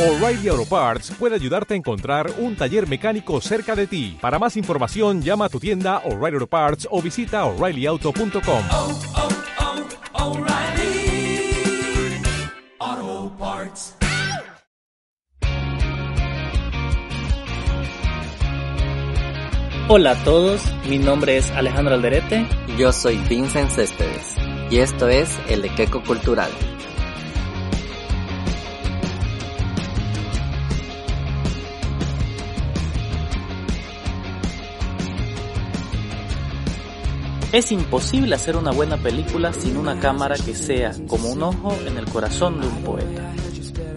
O'Reilly Auto Parts puede ayudarte a encontrar un taller mecánico cerca de ti. Para más información, llama a tu tienda O'Reilly Auto Parts o visita oreillyauto.com. oh, oh, Parts. Hola a todos, mi nombre es Alejandro Alderete. Yo soy Vincent Céspedes y esto es El Equeco Cultural. Es imposible hacer una buena película sin una cámara que sea como un ojo en el corazón de un poeta.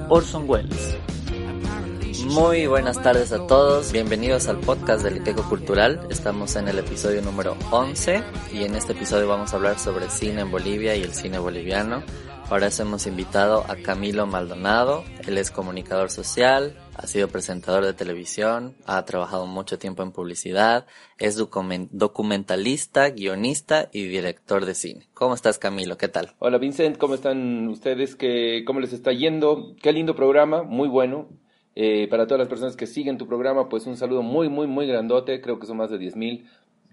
Orson Welles. Muy buenas tardes a todos, bienvenidos al podcast del Equeco Cultural. Estamos en el episodio número 11 y en este episodio vamos a hablar sobre cine en Bolivia y el cine boliviano. Para eso hemos invitado a Camilo Maldonado, él es comunicador social, ha sido presentador de televisión, ha trabajado mucho tiempo en publicidad, es documen- documentalista, guionista y director de cine. ¿Cómo estás Camilo? ¿Qué tal? Hola Vincent, ¿cómo están ustedes? ¿Qué, ¿Cómo les está yendo? Qué lindo programa, muy bueno. Eh, para todas las personas que siguen tu programa, pues un saludo muy, muy, muy grandote. Creo que son más de 10 mil.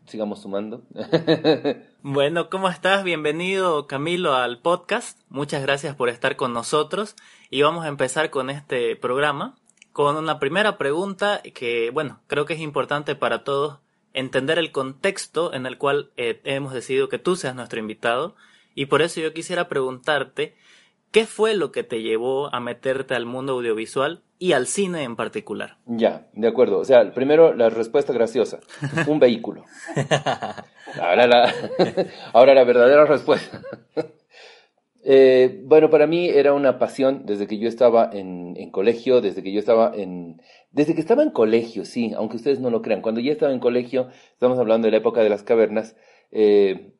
Sigamos sumando. Bueno, ¿cómo estás? Bienvenido Camilo al podcast. Muchas gracias por estar con nosotros y vamos a empezar con este programa con una primera pregunta que, bueno, creo que es importante para todos entender el contexto en el cual eh, hemos decidido que tú seas nuestro invitado y por eso yo quisiera preguntarte qué fue lo que te llevó a meterte al mundo audiovisual y al cine en particular. ya, de acuerdo. O sea, primero la respuesta graciosa. Un vehículo. Ahora la, ahora la verdadera respuesta. Eh, bueno, para mí era una pasión desde que yo estaba en, colegio, desde que yo estaba en... Desde que estaba en colegio, sí, aunque ustedes no lo crean. Cuando ya estaba en colegio, estamos hablando de la época de las cavernas, eh,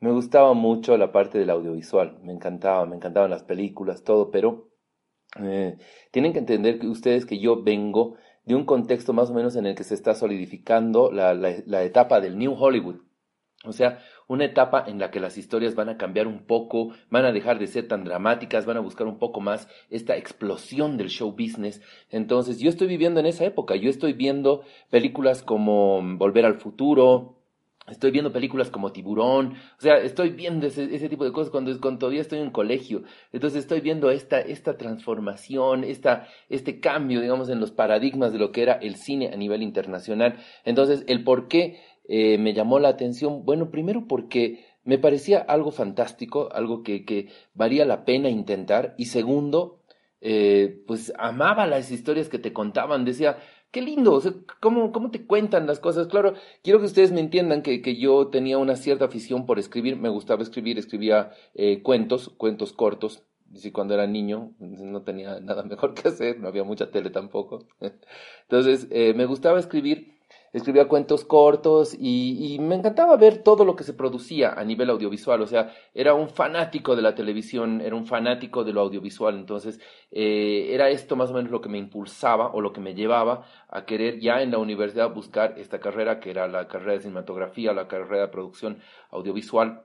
me gustaba mucho la parte del audiovisual. Me encantaba, me encantaban las películas, todo, pero eh, tienen que entender que ustedes que yo vengo de un contexto más o menos en el que se está solidificando la, la, la etapa del New Hollywood. O sea, una etapa en la que las historias van a cambiar un poco, van a dejar de ser tan dramáticas, van a buscar un poco más esta explosión del show business. Entonces, yo estoy viviendo en esa época, yo estoy viendo películas como Volver al Futuro, Estoy viendo películas como Tiburón, o sea, estoy viendo ese, ese tipo de cosas cuando, cuando todavía estoy en colegio. Entonces estoy viendo esta, esta transformación, esta, este cambio, digamos, en los paradigmas de lo que era el cine a nivel internacional. Entonces, el por qué eh, me llamó la atención, bueno, primero porque me parecía algo fantástico, algo que, que valía la pena intentar, y segundo, eh, pues amaba las historias que te contaban, decía, qué lindo, ¿cómo, cómo te cuentan las cosas. Claro, quiero que ustedes me entiendan que, que yo tenía una cierta afición por escribir, me gustaba escribir, escribía eh, cuentos, cuentos cortos. Y cuando era niño no tenía nada mejor que hacer, no había mucha tele tampoco. Entonces, eh, me gustaba escribir, escribía cuentos cortos y, me encantaba ver todo lo que se producía a nivel audiovisual. O sea, era un fanático de la televisión, era un fanático de lo audiovisual. Entonces, eh, era esto más o menos lo que me impulsaba o lo que me llevaba a querer ya en la universidad buscar esta carrera, que era la carrera de cinematografía, la carrera de producción audiovisual.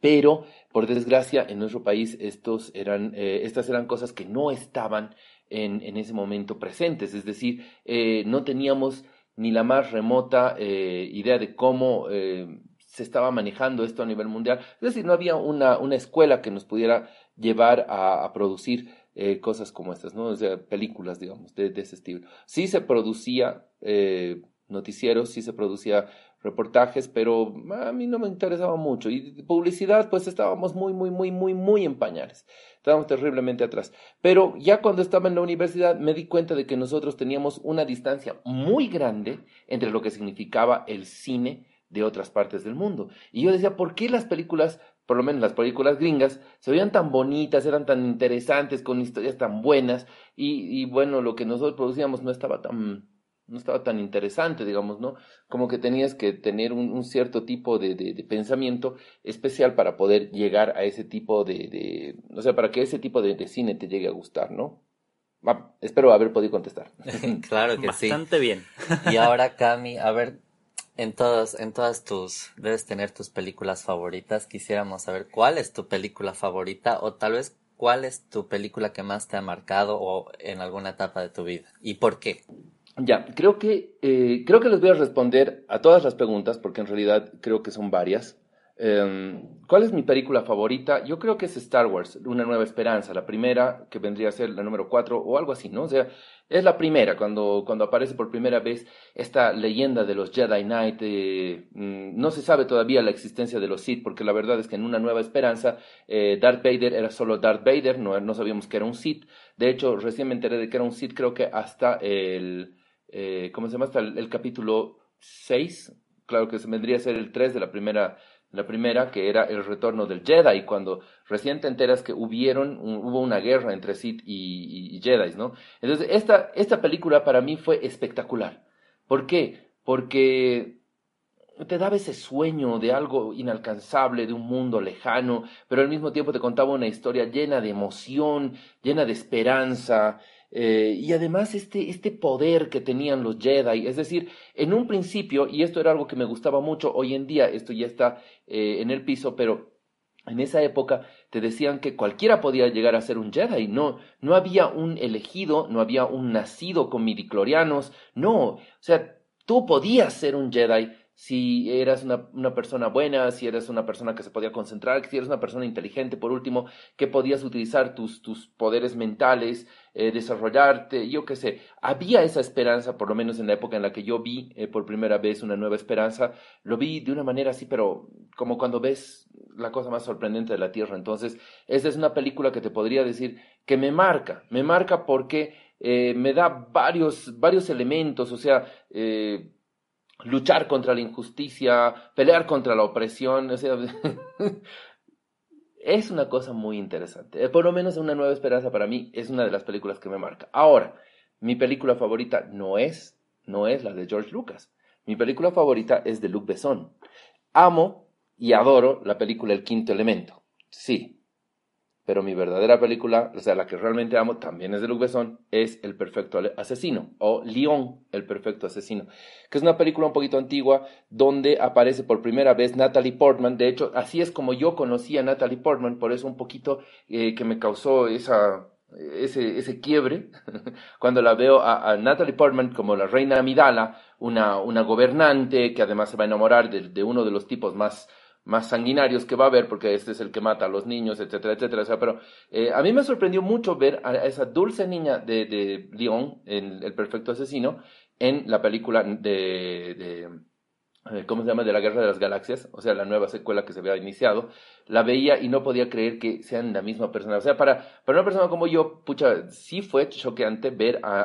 Pero, por desgracia, en nuestro país estos eran, eh, estas eran cosas que no estaban en, en ese momento presentes. Es decir, eh, no teníamos ni la más remota eh, idea de cómo eh, se estaba manejando esto a nivel mundial. Es decir, no había una, una escuela que nos pudiera llevar a, producir eh, cosas como estas, ¿no? O sea, películas, digamos, de, de ese estilo. Sí se producía eh, noticieros, sí se producía reportajes, pero a mí no me interesaba mucho. Y publicidad, pues estábamos muy, muy, muy, muy, muy en pañales. Estábamos terriblemente atrás. Pero ya cuando estaba en la universidad me di cuenta de que nosotros teníamos una distancia muy grande entre lo que significaba el cine de otras partes del mundo. Y yo decía, ¿por qué las películas, por lo menos las películas gringas, se veían tan bonitas, eran tan interesantes, con historias tan buenas? Y, y bueno, lo que nosotros producíamos no estaba tan no estaba tan interesante, digamos, ¿no? Como que tenías que tener un, un cierto tipo de, de, de, pensamiento especial para poder llegar a ese tipo de, de o sea, para que ese tipo de, de cine te llegue a gustar, ¿no? Ah, espero haber podido contestar. claro que Bastante sí. Bastante bien. y ahora, Cami, a ver, en todas, en todas tus, debes tener tus películas favoritas. Quisiéramos saber cuál es tu película favorita o tal vez ¿cuál es tu película que más te ha marcado o en alguna etapa de tu vida? ¿Y por qué? Ya, creo que, eh, creo que les voy a responder a todas las preguntas, porque en realidad creo que son varias. Eh, ¿Cuál es mi película favorita? Yo creo que es Star Wars, Una Nueva Esperanza, la primera, que vendría a ser la número 4 o algo así, ¿no? O sea, es la primera, cuando, cuando aparece por primera vez esta leyenda de los Jedi Knight. Eh, mm, no se sabe todavía la existencia de los Sith, porque la verdad es que en Una Nueva Esperanza, eh, Darth Vader era solo Darth Vader, no, no sabíamos que era un Sith. De hecho, recién me enteré de que era un Sith, creo que hasta el eh, ¿cómo se llama? Hasta el, capítulo 6, claro que se vendría a ser el 3 de la primera, la primera, que era el retorno del Jedi, cuando recién te enteras que hubieron, hubo una guerra entre Sith y Jedi, ¿no? Entonces, esta, esta película para mí fue espectacular. ¿Por qué? Porque te daba ese sueño de algo inalcanzable, de un mundo lejano, pero al mismo tiempo te contaba una historia llena de emoción, llena de esperanza, eh, y además este, este poder que tenían los Jedi, es decir, en un principio, y esto era algo que me gustaba mucho, hoy en día esto ya está eh, en el piso, pero en esa época te decían que cualquiera podía llegar a ser un Jedi, no, no había un elegido, no había un nacido con midiclorianos, no, o sea, tú podías ser un Jedi si eras una, una persona buena, si eras una persona que se podía concentrar, si eras una persona inteligente, por último, que podías utilizar tus, tus poderes mentales, eh, desarrollarte, yo qué sé. Había esa esperanza, por lo menos en la época en la que yo vi eh, por primera vez una nueva esperanza, lo vi de una manera así, pero como cuando ves la cosa más sorprendente de la Tierra. Entonces, esta es una película que te podría decir que me marca, me marca porque eh, me da varios, varios elementos, o sea, luchar contra la injusticia, pelear contra la opresión, es una cosa muy interesante. Eh, Por lo menos Una Nueva Esperanza para mí es una de las películas que me marca. Ahora, mi película favorita no es, no es la de George Lucas. Mi película favorita es de Luc Besson. Amo y adoro la película El Quinto Elemento. Sí. Pero mi verdadera película, o sea, la que realmente amo, también es de Luc Besson, es El Perfecto Asesino, o León, El Perfecto Asesino, que es una película un poquito antigua, donde aparece por primera vez Natalie Portman. De hecho, así es como yo conocí a Natalie Portman, por eso un poquito eh, que me causó esa, ese, ese quiebre, cuando la veo a, a Natalie Portman como la reina Amidala, una, una gobernante que además se va a enamorar de, de uno de los tipos más más sanguinarios que va a haber, porque este es el que mata a los niños, etcétera, etcétera. O sea, pero eh, a mí me sorprendió mucho ver a esa dulce niña de, de León, en El Perfecto Asesino, en la película de, de eh, ¿cómo se llama? De la Guerra de las Galaxias, o sea, la nueva secuela que se había iniciado, la veía y no podía creer que sean la misma persona. O sea, para, para una persona como yo, pucha, sí fue choqueante ver a,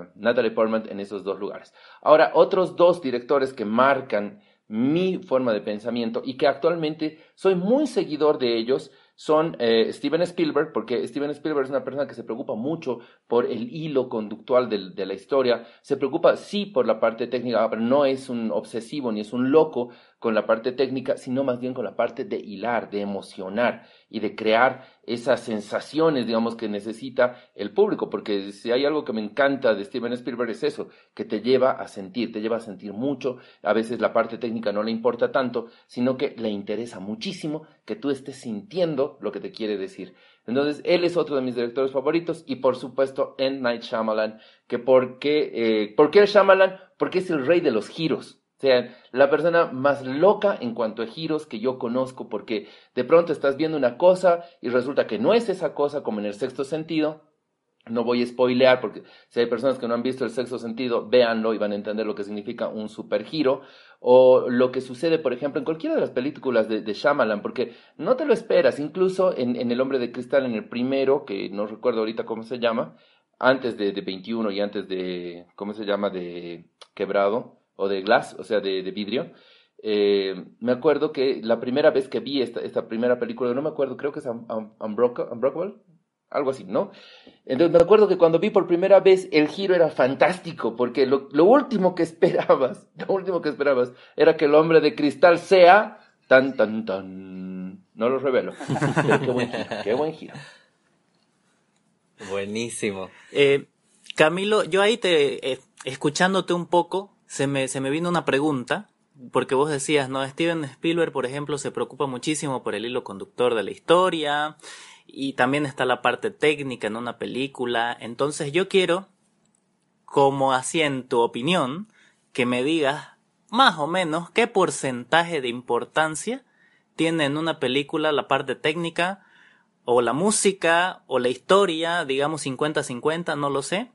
a Natalie Portman en esos dos lugares. Ahora, otros dos directores que marcan mi forma de pensamiento y que actualmente soy muy seguidor de ellos son eh, Steven Spielberg, porque Steven Spielberg es una persona que se preocupa mucho por el hilo conductual del- de, la historia, se preocupa sí por la parte técnica, pero no es un obsesivo ni es un loco con la parte técnica, sino más bien con la parte de hilar, de emocionar y de crear esas sensaciones, digamos, que necesita el público, porque si hay algo que me encanta de Steven Spielberg es eso, que te lleva a sentir, te lleva a sentir mucho, a veces la parte técnica no le importa tanto, sino que le interesa muchísimo que tú estés sintiendo lo que te quiere decir. Entonces, él es otro de mis directores favoritos y por supuesto M. Night Shyamalan, que por qué, eh, ¿por qué Shyamalan? Porque es el rey de los giros. Sea, la persona más loca en cuanto a giros que yo conozco, porque de pronto estás viendo una cosa y resulta que no es esa cosa como en el sexto sentido. No voy a spoilear porque si hay personas que no han visto el sexto sentido, véanlo y van a entender lo que significa un supergiro. O lo que sucede, por ejemplo, en cualquiera de las películas de, de Shyamalan, porque no te lo esperas. Incluso en, en El Hombre de Cristal, en el primero, que no recuerdo ahorita cómo se llama, antes de, de 21 y antes de, ¿cómo se llama? De Quebrado o de Glass, o sea, de, de vidrio. Eh, me acuerdo que la primera vez que vi esta, esta primera película, no me acuerdo, creo que es Un- Un- Unbroke- Unbreakable, algo así, ¿no? Entonces me acuerdo que cuando vi por primera vez el giro era fantástico, porque lo, lo último que esperabas, lo último que esperabas era que el hombre de cristal sea tan, tan, tan. No lo revelo. Pero qué buen giro, qué buen giro. Buenísimo. Eh, Camilo, yo ahí te, eh, escuchándote un poco, se me, se me vino una pregunta, porque vos decías, ¿no? Steven Spielberg, por ejemplo, se preocupa muchísimo por el hilo conductor de la historia y también está la parte técnica en una película. Entonces yo quiero, como así en tu opinión, que me digas más o menos qué porcentaje de importancia tiene en una película la parte técnica o la música o la historia, digamos 50-50, no lo sé,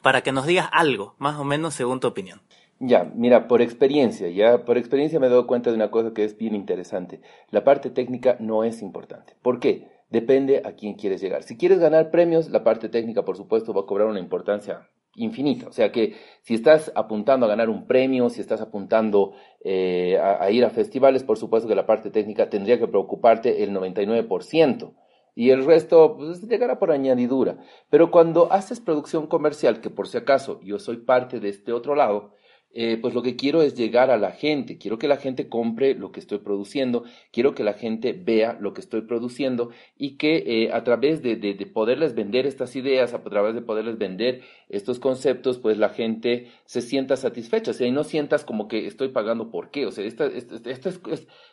para que nos digas algo, más o menos según tu opinión. Ya, mira, por experiencia, ya por experiencia me he dado cuenta de una cosa que es bien interesante. La parte técnica no es importante. ¿Por qué? Depende a quién quieres llegar. Si quieres ganar premios, la parte técnica, por supuesto, va a cobrar una importancia infinita. O sea que si estás apuntando a ganar un premio, si estás apuntando eh, a, a ir a festivales, por supuesto que la parte técnica tendría que preocuparte el 99% y el resto pues, llegará por añadidura. Pero cuando haces producción comercial, que por si acaso yo soy parte de este otro lado, eh, pues lo que quiero es llegar a la gente, quiero que la gente compre lo que estoy produciendo, quiero que la gente vea lo que estoy produciendo y que eh, a través de, de, poderles vender estas ideas, a través de poderles vender estos conceptos, pues la gente se sienta satisfecha, o sea, y no sientas como que estoy pagando por qué, o sea, esta, esta, esta,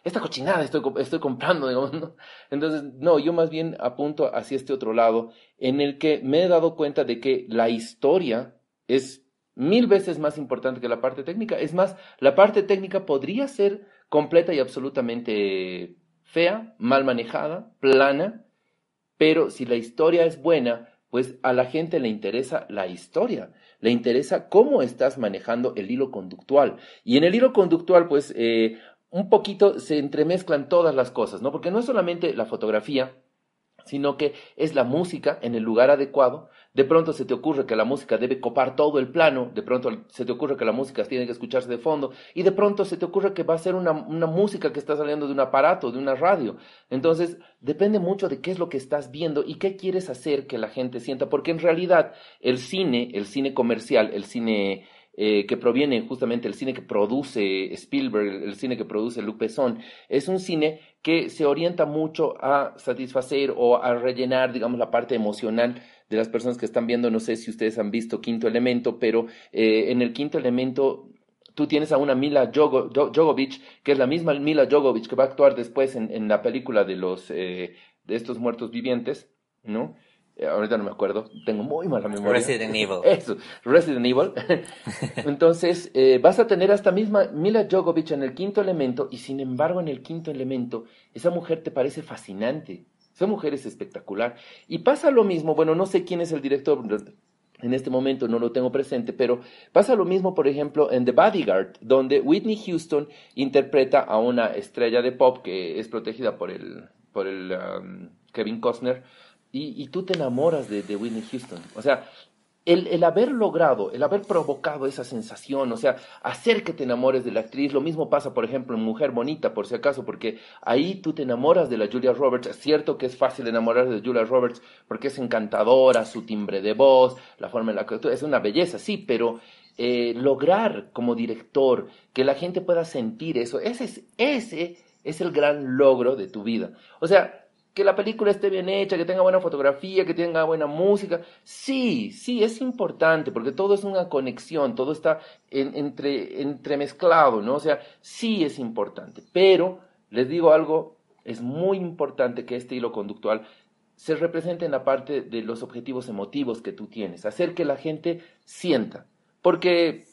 esta cochinada estoy, estoy comprando. Entonces, no, yo más bien apunto hacia este otro lado en el que me he dado cuenta de que la historia es mil veces más importante que la parte técnica. Es más, la parte técnica podría ser completa y absolutamente fea, mal manejada, plana, pero si la historia es buena, pues a la gente le interesa la historia, le interesa cómo estás manejando el hilo conductual. Y en el hilo conductual, pues eh, un poquito se entremezclan todas las cosas, ¿no? Porque no es solamente la fotografía, sino que es la música en el lugar adecuado. De pronto se te ocurre que la música debe copar todo el plano, de pronto se te ocurre que la música tiene que escucharse de fondo, y de pronto se te ocurre que va a ser una, una música que está saliendo de un aparato, de una radio. Entonces, depende mucho de qué es lo que estás viendo y qué quieres hacer que la gente sienta, porque en realidad el cine, el cine comercial, el cine eh, que proviene justamente del cine que produce Spielberg, el cine que produce Luc Besson, es un cine que se orienta mucho a satisfacer o a rellenar, digamos, la parte emocional de las personas que están viendo. No sé si ustedes han visto Quinto Elemento, pero eh, en el Quinto Elemento tú tienes a una Mila Jovovich, que es la misma Mila Jovovich que va a actuar después en, en la película de los eh, de estos muertos vivientes, ¿no? Eh, ahorita no me acuerdo, tengo muy mala memoria. Resident Evil. Eso, Resident Evil. Entonces, eh, vas a tener a esta misma Mila Jovovich en el quinto elemento, y sin embargo, en el quinto elemento, esa mujer te parece fascinante. Esa mujer es espectacular. Y pasa lo mismo, bueno, no sé quién es el director, en este momento no lo tengo presente, pero pasa lo mismo, por ejemplo, en The Bodyguard, donde Whitney Houston interpreta a una estrella de pop que es protegida por el, por el um, Kevin Costner y, tú te enamoras de, de, Whitney Houston. O sea, el, el, haber logrado, el haber provocado esa sensación, o sea, hacer que te enamores de la actriz, lo mismo pasa, por ejemplo, en Mujer Bonita, por si acaso, porque ahí tú te enamoras de la Julia Roberts. Es cierto que es fácil enamorarse de Julia Roberts porque es encantadora, su timbre de voz, la forma en la que es una belleza, sí, pero eh, lograr como director que la gente pueda sentir eso, ese es, ese es el gran logro de tu vida. O sea, que la película esté bien hecha, que tenga buena fotografía, que tenga buena música. Sí, sí, es importante, porque todo es una conexión, todo está entre, entremezclado, ¿no? O sea, sí es importante. Pero, les digo algo, es muy importante que este hilo conductual se represente en la parte de los objetivos emotivos que tú tienes, hacer que la gente sienta. Porque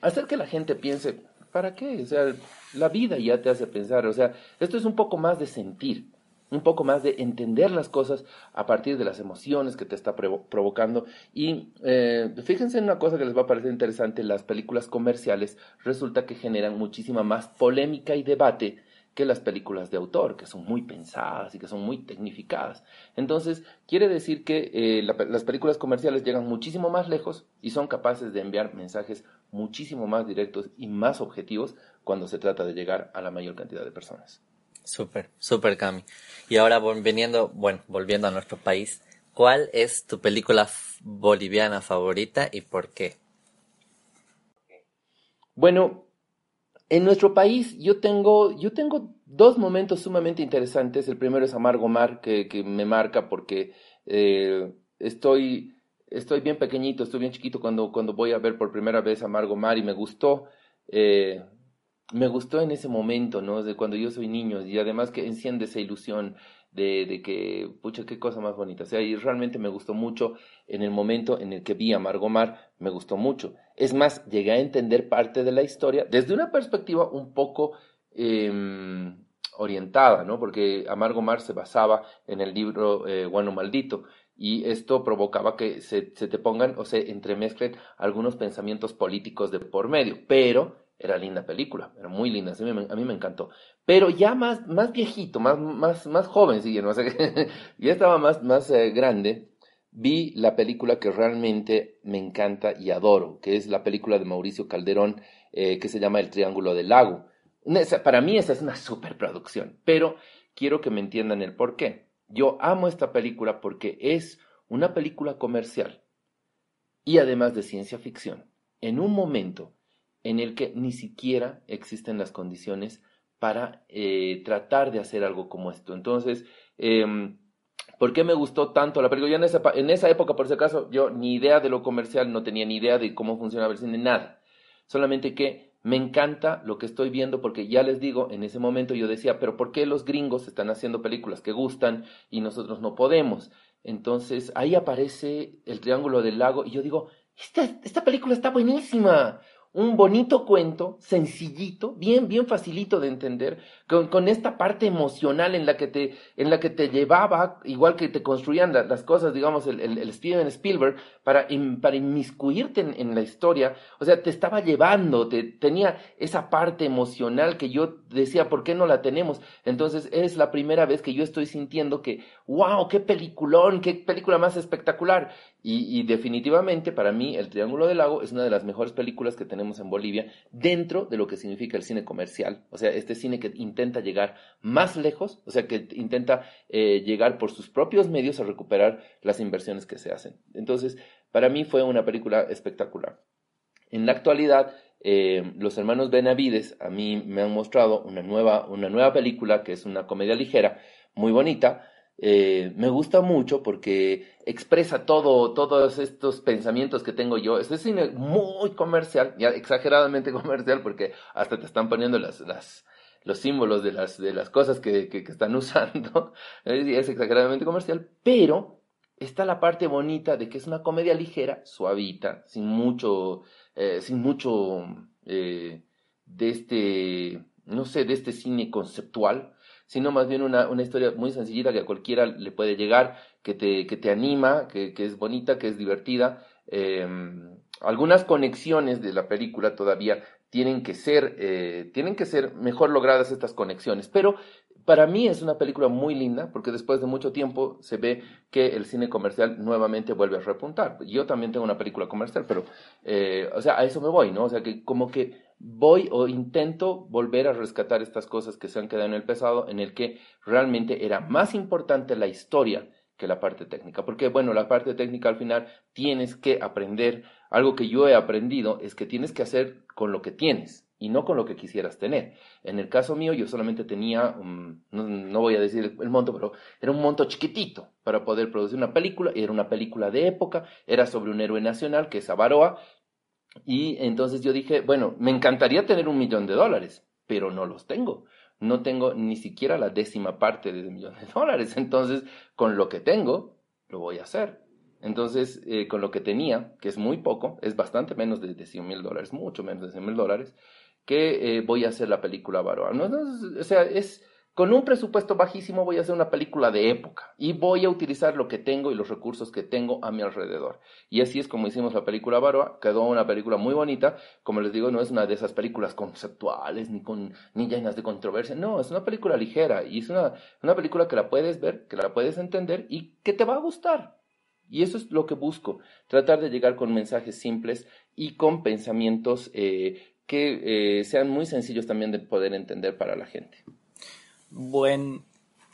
hacer que la gente piense, ¿para qué? O sea, la vida ya te hace pensar, o sea, esto es un poco más de sentir un poco más de entender las cosas a partir de las emociones que te está provocando. Y eh, fíjense en una cosa que les va a parecer interesante, las películas comerciales resulta que generan muchísima más polémica y debate que las películas de autor, que son muy pensadas y que son muy tecnificadas. Entonces, quiere decir que eh, las películas comerciales llegan muchísimo más lejos y son capaces de enviar mensajes muchísimo más directos y más objetivos cuando se trata de llegar a la mayor cantidad de personas. Súper, súper Cami. Y ahora volviendo, bueno, volviendo a nuestro país, ¿cuál es tu película boliviana favorita y por qué? Bueno, en nuestro país yo tengo, yo tengo dos momentos sumamente interesantes. El primero es Amargo Mar, que, que me marca porque eh, estoy, estoy bien pequeñito, estoy bien chiquito cuando, cuando voy a ver por primera vez Amargo Mar y me gustó. Eh, me gustó en ese momento, ¿no? De cuando yo soy niño y además que enciende esa ilusión de, de que, pucha, qué cosa más bonita. O sea, y realmente me gustó mucho en el momento en el que vi a Margomar, me gustó mucho. Es más, llegué a entender parte de la historia desde una perspectiva un poco eh, orientada, ¿no? Porque Amargo Mar se basaba en el libro eh, Guano Maldito y esto provocaba que se, se, te pongan o se entremezclen algunos pensamientos políticos de por medio, pero era linda película, era muy linda, a mí me, a mí me encantó. Pero ya más, más viejito, más, más, más joven, sí, no sé, ya estaba más, más eh, grande, vi la película que realmente me encanta y adoro, que es la película de Mauricio Calderón, eh, que se llama El Triángulo del Lago para mí esa es una superproducción, pero quiero que me entiendan el por qué. Yo amo esta película porque es una película comercial y además de ciencia ficción, en un momento en el que ni siquiera existen las condiciones para eh, tratar de hacer algo como esto. Entonces, eh, ¿por qué me gustó tanto la película? Yo en esa, en esa época, por si acaso, yo ni idea de lo comercial, no tenía ni idea de cómo funcionaba el cine, nada. Solamente que me encanta lo que estoy viendo porque ya les digo, en ese momento yo decía, pero ¿por qué los gringos están haciendo películas que gustan y nosotros no podemos? Entonces ahí aparece el Triángulo del Lago y yo digo, esta, esta película está buenísima un bonito cuento, sencillito, bien, bien facilito de entender, con, con, esta parte emocional en la que te, en la que te llevaba, igual que te construían las cosas, digamos, el, el, Steven Spielberg, para, para inmiscuirte en, en, la historia, o sea, te estaba llevando, te, tenía esa parte emocional que yo decía, ¿por qué no la tenemos? Entonces, es la primera vez que yo estoy sintiendo que, wow, qué peliculón, qué película más espectacular. Y, y definitivamente, para mí, El Triángulo del Lago es una de las mejores películas que tenemos en Bolivia dentro de lo que significa el cine comercial, o sea, este cine que intenta llegar más lejos, o sea, que intenta eh, llegar por sus propios medios a recuperar las inversiones que se hacen. Entonces, para mí fue una película espectacular. En la actualidad, eh, los hermanos Benavides a mí me han mostrado una nueva, una nueva película que es una comedia ligera, muy bonita, eh, me gusta mucho porque expresa todo, todos estos pensamientos que tengo yo. Es cine muy comercial, exageradamente comercial, porque hasta te están poniendo las, las, los símbolos de las, de las cosas que, que, que están usando. es exageradamente comercial, pero está la parte bonita de que es una comedia ligera, suavita, sin mucho, eh, sin mucho eh, de este, no sé, de este cine conceptual sino más bien una, una historia muy sencillita que a cualquiera le puede llegar, que te, que te anima, que, que es bonita, que es divertida. Eh, algunas conexiones de la película todavía tienen que ser, eh, tienen que ser mejor logradas estas conexiones, pero para mí es una película muy linda porque después de mucho tiempo se ve que el cine comercial nuevamente vuelve a repuntar. Yo también tengo una película comercial, pero, eh, o sea, a eso me voy, ¿no? O sea, que como que voy o intento volver a rescatar estas cosas que se han quedado en el pasado, en el que realmente era más importante la historia que la parte técnica. Porque, bueno, la parte técnica al final tienes que aprender, algo que yo he aprendido es que tienes que hacer con lo que tienes y no con lo que quisieras tener. En el caso mío, yo solamente tenía, no, voy a decir el monto, pero era un monto chiquitito para poder producir una película, era una película de época, era sobre un héroe nacional que es Avaroa, y entonces yo dije, bueno, me encantaría tener un millón de dólares, pero no los tengo. No tengo ni siquiera la décima parte de un millón de dólares. Entonces, con lo que tengo, lo voy a hacer. Entonces, eh, con lo que tenía, que es muy poco, es bastante menos de, de 100 mil dólares, mucho menos de 100 mil dólares, que eh, voy a hacer la película Baroa. No, o sea, es con un presupuesto bajísimo voy a hacer una película de época y voy a utilizar lo que tengo y los recursos que tengo a mi alrededor. Y así es como hicimos la película Baroa, quedó una película muy bonita, como les digo, no es una de esas películas conceptuales ni, con, ni llenas de controversia, no, es una película ligera y es una, una película que la puedes ver, que la puedes entender y que te va a gustar. Y eso es lo que busco, tratar de llegar con mensajes simples y con pensamientos eh, que eh, sean muy sencillos también de poder entender para la gente. Buen.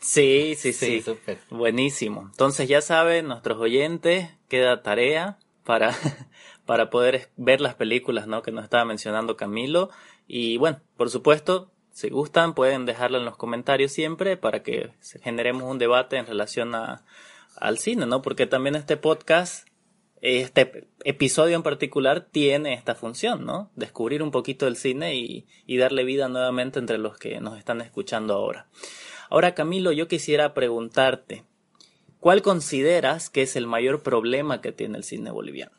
Sí, sí, sí. Buenísimo. Entonces ya saben, nuestros oyentes, queda tarea para, para poder ver las películas ¿no? que nos estaba mencionando Camilo. Y bueno, por supuesto, si gustan, pueden dejarlo en los comentarios siempre para que generemos un debate en relación a, al cine, ¿no? Porque también este podcast este episodio en particular tiene esta función, ¿no? Descubrir un poquito el cine y, y darle vida nuevamente entre los que nos están escuchando ahora. Ahora, Camilo, yo quisiera preguntarte, ¿cuál consideras que es el mayor problema que tiene el cine boliviano?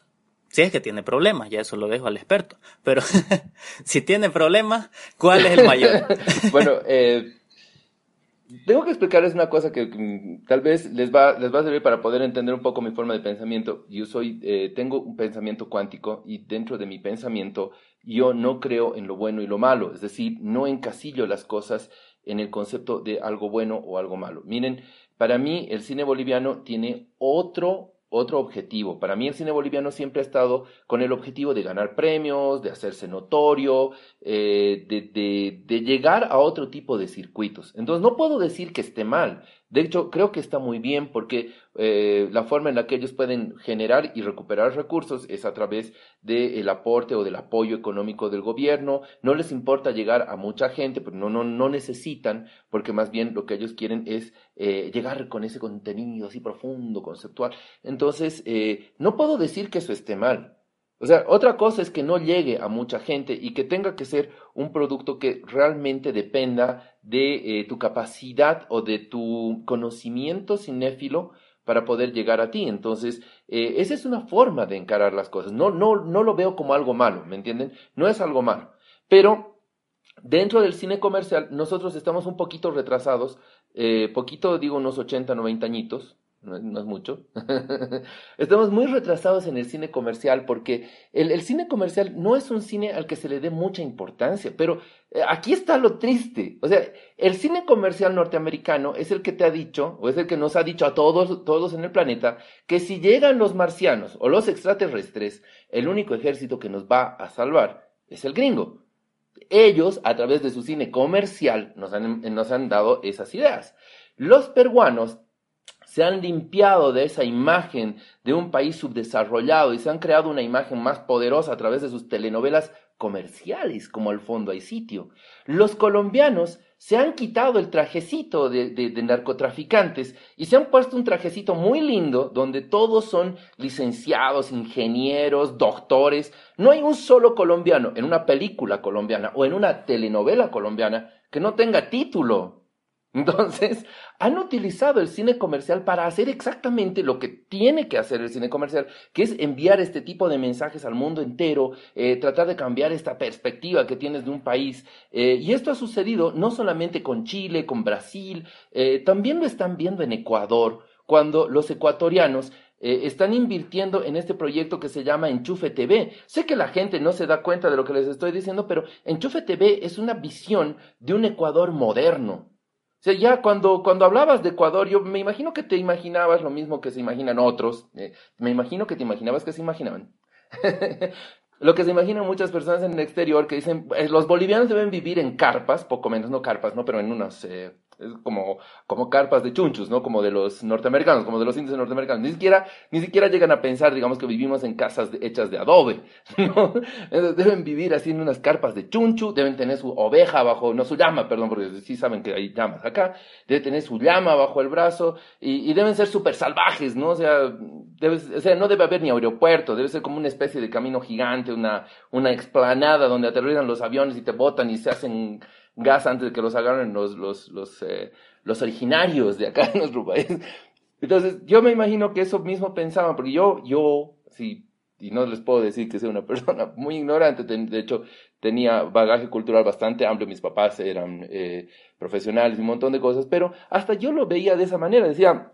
Si es que tiene problemas, ya eso lo dejo al experto, pero si tiene problemas, ¿cuál es el mayor? bueno, eh, tengo que explicarles una cosa que tal vez les va, les va a servir para poder entender un poco mi forma de pensamiento. Yo soy, eh, tengo un pensamiento cuántico y dentro de mi pensamiento yo no creo en lo bueno y lo malo, es decir, no encasillo las cosas en el concepto de algo bueno o algo malo. Miren, para mí el cine boliviano tiene otro otro objetivo. Para mí el cine boliviano siempre ha estado con el objetivo de ganar premios, de hacerse notorio, eh, de, de, llegar a otro tipo de circuitos. Entonces no puedo decir que esté mal. De hecho, creo que está muy bien porque eh, la forma en la que ellos pueden generar y recuperar recursos es a través del aporte o del apoyo económico del gobierno. No les importa llegar a mucha gente, pero no, no, no necesitan, porque más bien lo que ellos quieren es eh, llegar con ese contenido así profundo, conceptual. Entonces, eh, no puedo decir que eso esté mal. O sea, otra cosa es que no llegue a mucha gente y que tenga que ser un producto que realmente dependa de eh, tu capacidad o de tu conocimiento cinéfilo para poder llegar a ti. Entonces, eh, esa es una forma de encarar las cosas. No, no, no lo veo como algo malo, ¿me entienden? No es algo malo. Pero dentro del cine comercial, nosotros estamos un poquito retrasados, eh, poquito digo unos 80, 90 añitos, no, es mucho. Estamos muy retrasados en el cine comercial porque el, el, cine comercial no es un cine al que se le dé mucha importancia, pero eh, aquí está lo triste. O sea, el cine comercial norteamericano es el que te ha dicho, o es el que nos ha dicho a todos, todos en el planeta, que si llegan los marcianos o los extraterrestres, el único ejército que nos va a salvar es el gringo. Ellos, a través de su cine comercial, nos han, nos han dado esas ideas. Los peruanos se han limpiado de esa imagen de un país subdesarrollado y se han creado una imagen más poderosa a través de sus telenovelas comerciales, como al fondo hay sitio. Los colombianos se han quitado el trajecito de, de, narcotraficantes y se han puesto un trajecito muy lindo donde todos son licenciados, ingenieros, doctores. No hay un solo colombiano en una película colombiana o en una telenovela colombiana que no tenga título. Entonces, han utilizado el cine comercial para hacer exactamente lo que tiene que hacer el cine comercial, que es enviar este tipo de mensajes al mundo entero, eh, tratar de cambiar esta perspectiva que tienes de un país. Eh, y esto ha sucedido no solamente con Chile, con Brasil, eh, también lo están viendo en Ecuador, cuando los ecuatorianos están invirtiendo en este proyecto que se llama Enchufe TV. Sé que la gente no se da cuenta de lo que les estoy diciendo, pero Enchufe TV es una visión de un Ecuador moderno. O sea, ya cuando, cuando hablabas de Ecuador, yo me imagino que te imaginabas lo mismo que se imaginan otros. Eh, me imagino que te imaginabas que se imaginaban. lo que se imaginan muchas personas en el exterior que dicen, eh, los bolivianos deben vivir en carpas, poco menos, no carpas, no, pero en unas eh, como, como carpas de chunchos, ¿no? Como de los norteamericanos, como de los indios norteamericanos. Ni siquiera, ni siquiera llegan a pensar, digamos, que vivimos en casas hechas de adobe, ¿no? deben vivir así en unas carpas de chunchu, deben tener su oveja bajo, no su llama, perdón, porque sí saben que hay llamas acá, deben tener su llama bajo el brazo y, y deben ser súper salvajes, ¿no? O sea, debe, o sea, no debe haber ni aeropuerto, debe ser como una especie de camino gigante, una, una explanada donde aterrizan los aviones y te botan y se hacen gas antes de que los agarren los, los, los, eh, los originarios de acá en nuestro país. Entonces, yo me imagino que eso mismo pensaban, porque yo, yo, sí, y no les puedo decir que sea una persona muy ignorante, de hecho, tenía bagaje cultural bastante amplio, mis papás eran eh, profesionales y un montón de cosas, pero hasta yo lo veía de esa manera, decía,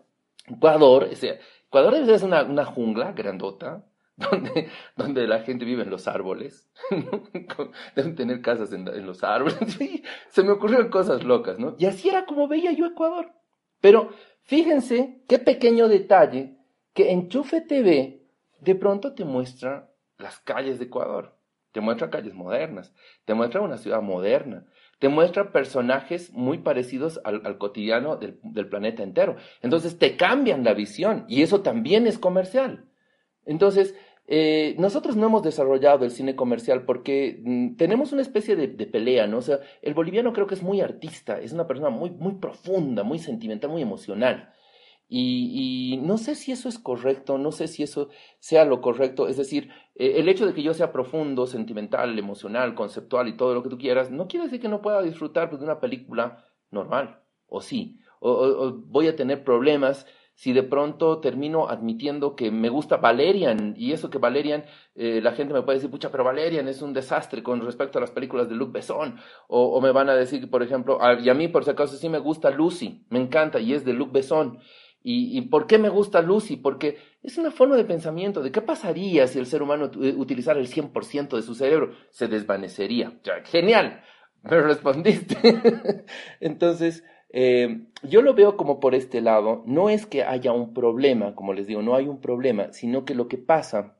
Ecuador, o sea, Ecuador debe ser una, una jungla grandota, donde, donde la gente vive en los árboles, deben tener casas en, en los árboles, se me ocurrieron cosas locas, ¿no? Y así era como veía yo Ecuador. Pero fíjense qué pequeño detalle que Enchufe TV de pronto te muestra las calles de Ecuador, te muestra calles modernas, te muestra una ciudad moderna, te muestra personajes muy parecidos al, al cotidiano del, del planeta entero. Entonces te cambian la visión y eso también es comercial. Entonces, eh, nosotros no hemos desarrollado el cine comercial porque mm, tenemos una especie de, pelea, ¿no? O el boliviano creo que es muy artista, es una persona muy, profunda, muy sentimental, muy emocional. Y, no sé si eso es correcto, no sé si eso sea lo correcto. Es decir, eh, el hecho de que yo sea profundo, sentimental, emocional, conceptual y todo lo que tú quieras, no quiere decir que no pueda disfrutar pues, de una película normal, o sí. O, voy a tener problemas si de pronto termino admitiendo que me gusta Valerian, y eso que Valerian, eh, la gente me puede decir, pucha, pero Valerian es un desastre con respecto a las películas de Luc Besson, o, me van a decir, por ejemplo, y a mí por si acaso sí me gusta Lucy, me encanta, y es de Luc Besson. ¿Y, ¿Y por qué me gusta Lucy? Porque es una forma de pensamiento de qué pasaría si el ser humano utilizara el 100% de su cerebro. Se desvanecería. Genial, me respondiste. Entonces, eh, yo lo veo como por este lado, no es que haya un problema, como les digo, no hay un problema, sino que lo que pasa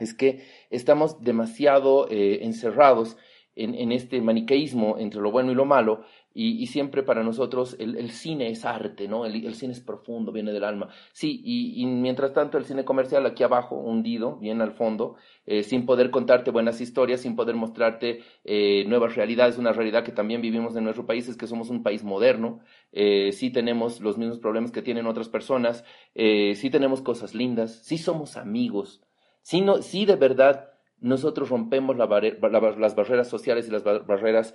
es que estamos demasiado eh, encerrados en, en, este maniqueísmo entre lo bueno y lo malo, y, y siempre para nosotros el, cine es arte, ¿no? El, cine es profundo, viene del alma. Sí, y, mientras tanto el cine comercial aquí abajo, hundido, bien al fondo, eh, sin poder contarte buenas historias, sin poder mostrarte eh, nuevas realidades, una realidad que también vivimos en nuestro país, es que somos un país moderno, eh, sí tenemos los mismos problemas que tienen otras personas, eh, sí tenemos cosas lindas, sí somos amigos, sí, sí de verdad nosotros rompemos la la, las barreras sociales y las barreras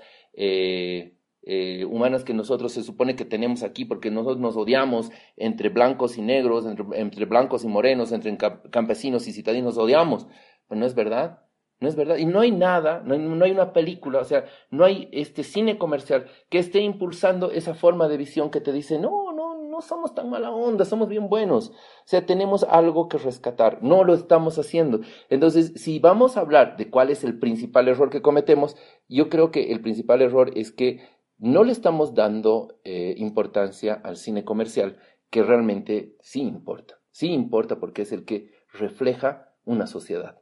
eh, humanas que nosotros se supone que tenemos aquí, porque nosotros nos odiamos entre blancos y negros, entre, blancos y morenos, entre campesinos y citadinos, nos odiamos. Pero no es verdad, no es verdad. Y no hay nada, no hay, no hay, una película, o sea, no hay este cine comercial que esté impulsando esa forma de visión que te dice, no, no, no somos tan mala onda, somos bien buenos. O sea, tenemos algo que rescatar, no lo estamos haciendo. Entonces, si vamos a hablar de cuál es el principal error que cometemos, yo creo que el principal error es que no le estamos dando eh, importancia al cine comercial, que realmente sí importa. Sí importa porque es el que refleja una sociedad.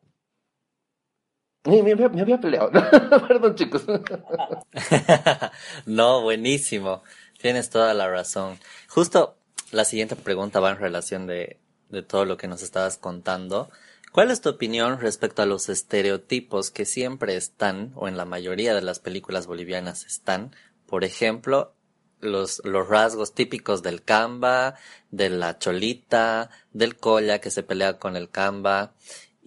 Me, me, había peleado. Perdón, chicos. no, buenísimo. Tienes toda la razón. Justo la siguiente pregunta va en relación de, de todo lo que nos estabas contando. ¿Cuál es tu opinión respecto a los estereotipos que siempre están, o en la mayoría de las películas bolivianas están, por ejemplo, los, los rasgos típicos del camba, de la cholita, del colla que se pelea con el camba.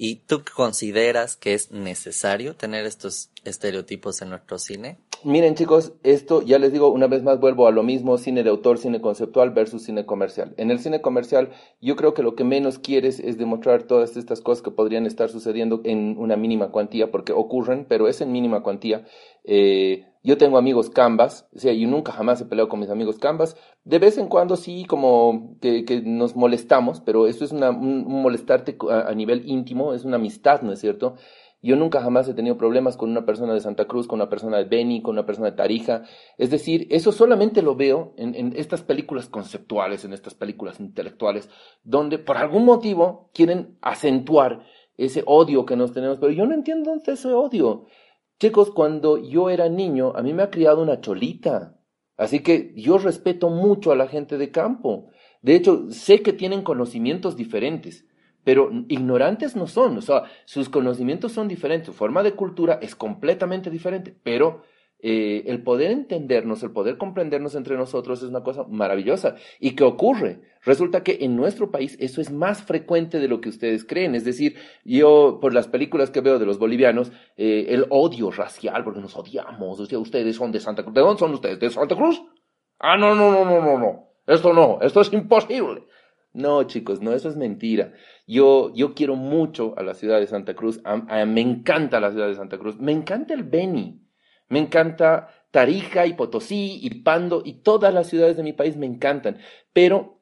¿Y tú consideras que es necesario tener estos estereotipos en nuestro cine? Miren chicos, esto ya les digo una vez más vuelvo a lo mismo, cine de autor, cine conceptual versus cine comercial. En el cine comercial yo creo que lo que menos quieres es demostrar todas estas cosas que podrían estar sucediendo en una mínima cuantía, porque ocurren, pero es en mínima cuantía. Eh, yo tengo amigos cambas, o sea, yo nunca jamás he peleado con mis amigos cambas. De vez en cuando sí, como que, nos molestamos, pero eso es una, un, molestarte a, nivel íntimo, es una amistad, ¿no es cierto? Yo nunca jamás he tenido problemas con una persona de Santa Cruz, con una persona de Beni, con una persona de Tarija. Es decir, eso solamente lo veo en, en, estas películas conceptuales, en estas películas intelectuales, donde por algún motivo quieren acentuar ese odio que nos tenemos. Pero yo no entiendo dónde ese odio. Chicos, cuando yo era niño, a mí me ha criado una cholita. Así que yo respeto mucho a la gente de campo. De hecho, sé que tienen conocimientos diferentes pero ignorantes no son, o sea, sus conocimientos son diferentes, su forma de cultura es completamente diferente, pero eh, el poder entendernos, el poder comprendernos entre nosotros es una cosa maravillosa. ¿Y qué ocurre? Resulta que en nuestro país eso es más frecuente de lo que ustedes creen. Es decir, yo por las películas que veo de los bolivianos, eh, el odio racial, porque nos odiamos, o ustedes son de Santa Cruz. ¿De dónde son ustedes? ¿De Santa Cruz? Ah, no, no, no, no, no, no. Esto no, esto es imposible. No, chicos, no, eso es mentira. Yo, yo quiero mucho a la ciudad de Santa Cruz, a, a, me encanta la ciudad de Santa Cruz, me encanta el Beni, me encanta Tarija y Potosí y Pando y todas las ciudades de mi país me encantan, pero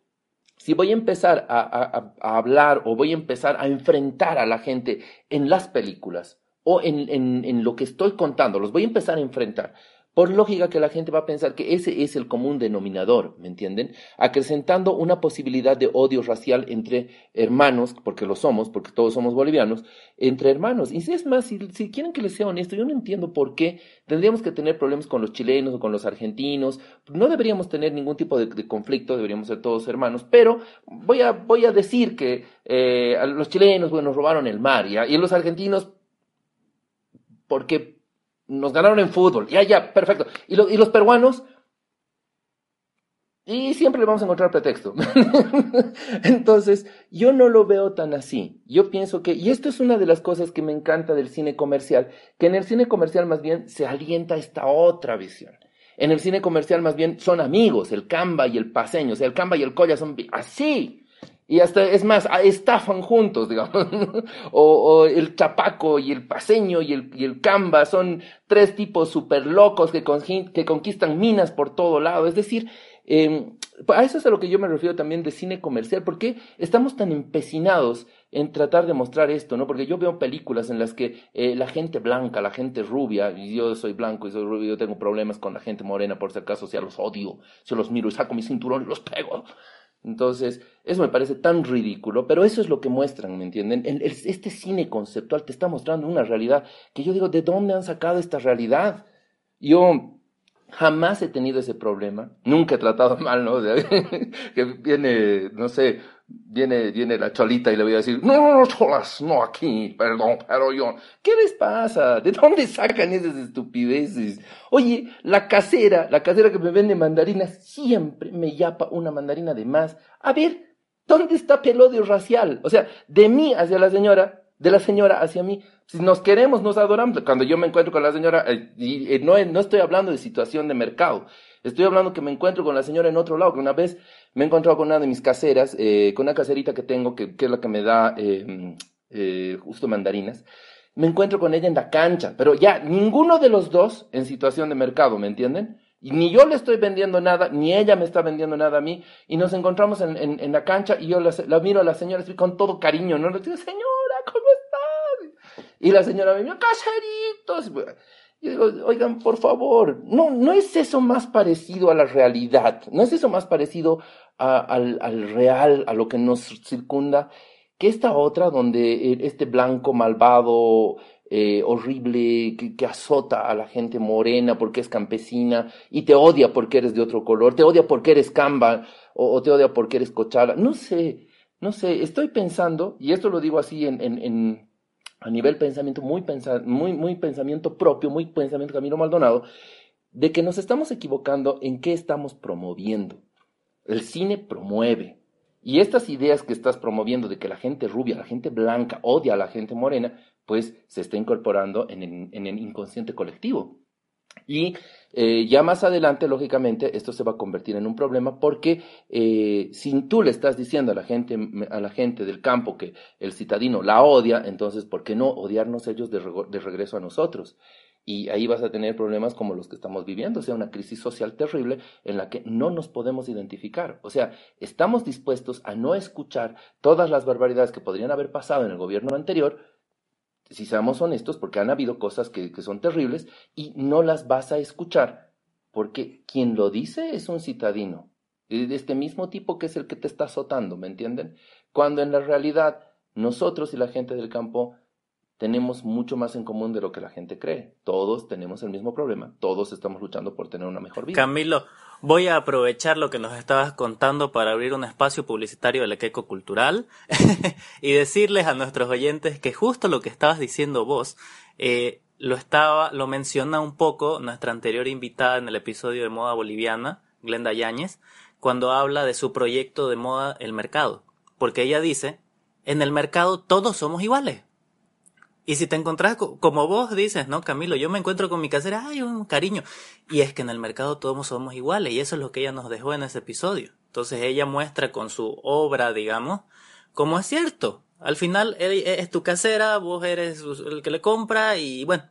si voy a empezar a, hablar o voy a empezar a enfrentar a la gente en las películas o en, en lo que estoy contando, los voy a empezar a enfrentar por lógica que la gente va a pensar que ese es el común denominador, ¿me entienden? Acrecentando una posibilidad de odio racial entre hermanos, porque lo somos, porque todos somos bolivianos, entre hermanos. Y si es más, si, quieren que les sea honesto, yo no entiendo por qué tendríamos que tener problemas con los chilenos o con los argentinos. No deberíamos tener ningún tipo de, conflicto, deberíamos ser todos hermanos, pero voy a, voy a decir que eh, los chilenos, bueno, robaron el mar, ¿ya? y los argentinos, porque nos ganaron en fútbol. Ya, ya, perfecto. ¿Y, lo, y los peruanos? Y siempre le vamos a encontrar pretexto. Entonces, yo no lo veo tan así. Yo pienso que, y esto es una de las cosas que me encanta del cine comercial, que en el cine comercial más bien se alienta esta otra visión. En el cine comercial más bien son amigos, el Camba y el Paseño, o sea, el Camba y el Colla son así. Y hasta, es más, estafan juntos, digamos. o, o, el Chapaco y el Paseño y el, y el Camba son tres tipos súper locos que, con, que conquistan minas por todo lado. Es decir, eh, a eso es a lo que yo me refiero también de cine comercial. ¿Por qué estamos tan empecinados en tratar de mostrar esto? ¿no? Porque yo veo películas en las que eh, la gente blanca, la gente rubia, y yo soy blanco y soy rubio, yo tengo problemas con la gente morena, por si acaso, sea, los odio, yo los miro y saco mi cinturón y los pego. Entonces, eso me parece tan ridículo, pero eso es lo que muestran, ¿me entienden? Este cine conceptual te está mostrando una realidad que yo digo, ¿de dónde han sacado esta realidad? Yo jamás he tenido ese problema, nunca he tratado mal, ¿no? Que viene, no sé, viene, viene la cholita y le voy a decir, no, no, no, cholas, no aquí, perdón, pero yo, ¿qué les pasa? ¿De dónde sacan esas estupideces? Oye, la casera, la casera que me vende mandarinas, siempre me yapa una mandarina de más. A ver, ¿dónde está el odio racial? O sea, de mí hacia la señora, de la señora hacia mí. Si nos queremos, nos adoramos. Cuando yo me encuentro con la señora, eh, y, eh, no, no estoy hablando de situación de mercado, estoy hablando que me encuentro con la señora en otro lado, que una vez me he encontrado con una de mis caseras, eh, con una caserita que tengo, que, que es la que me da eh, eh, justo mandarinas. Me encuentro con ella en la cancha, pero ya ninguno de los dos en situación de mercado, ¿me entienden? Y ni yo le estoy vendiendo nada, ni ella me está vendiendo nada a mí, y nos encontramos en, en, en la cancha y yo la, la, miro a la señora estoy con todo cariño, ¿no? Le digo, señora, ¿cómo estás? Y la señora me dice, caseritos. Digo, oigan, por favor, no, no es eso más parecido a la realidad, no es eso más parecido a, al, al real, a lo que nos circunda, que esta otra donde este blanco malvado, eh, horrible, que, azota a la gente morena porque es campesina y te odia porque eres de otro color, te odia porque eres camba o, o te odia porque eres cochala. No sé, no sé, estoy pensando, y esto lo digo así en, en, en a nivel pensamiento, muy, pensa, muy, muy pensamiento propio, muy pensamiento Camilo Maldonado, de que nos estamos equivocando en qué estamos promoviendo. El cine promueve. Y estas ideas que estás promoviendo de que la gente rubia, la gente blanca odia a la gente morena, pues se está incorporando en el, en el inconsciente colectivo. Y eh, ya más adelante, lógicamente, esto se va a convertir en un problema porque eh, si tú le estás diciendo a la gente, a la gente del campo que el citadino la odia, entonces, ¿por qué no odiarnos ellos de regreso a nosotros? Y ahí vas a tener problemas como los que estamos viviendo, o sea, una crisis social terrible en la que no nos podemos identificar. O sea, estamos dispuestos a no escuchar todas las barbaridades que podrían haber pasado en el gobierno anterior, si seamos honestos, porque han habido cosas que, que, son terribles y no las vas a escuchar, porque quien lo dice es un citadino, de este mismo tipo que es el que te está azotando, ¿me entienden? Cuando en la realidad nosotros y la gente del campo tenemos mucho más en común de lo que la gente cree. Todos tenemos el mismo problema, todos estamos luchando por tener una mejor vida. Camilo, voy a aprovechar lo que nos estabas contando para abrir un espacio publicitario del Equeco Cultural y decirles a nuestros oyentes que justo lo que estabas diciendo vos eh, lo estaba, lo menciona un poco nuestra anterior invitada en el episodio de moda boliviana, Glenda Yáñez, cuando habla de su proyecto de moda El Mercado, porque ella dice, en el mercado todos somos iguales. Y si te encontrás, como vos dices, ¿no, Camilo? Yo me encuentro con mi casera, ay, un cariño. Y es que en el mercado todos somos iguales, y eso es lo que ella nos dejó en ese episodio. Entonces ella muestra con su obra, digamos, cómo es cierto. Al final es tu casera, vos eres el que le compra, y bueno,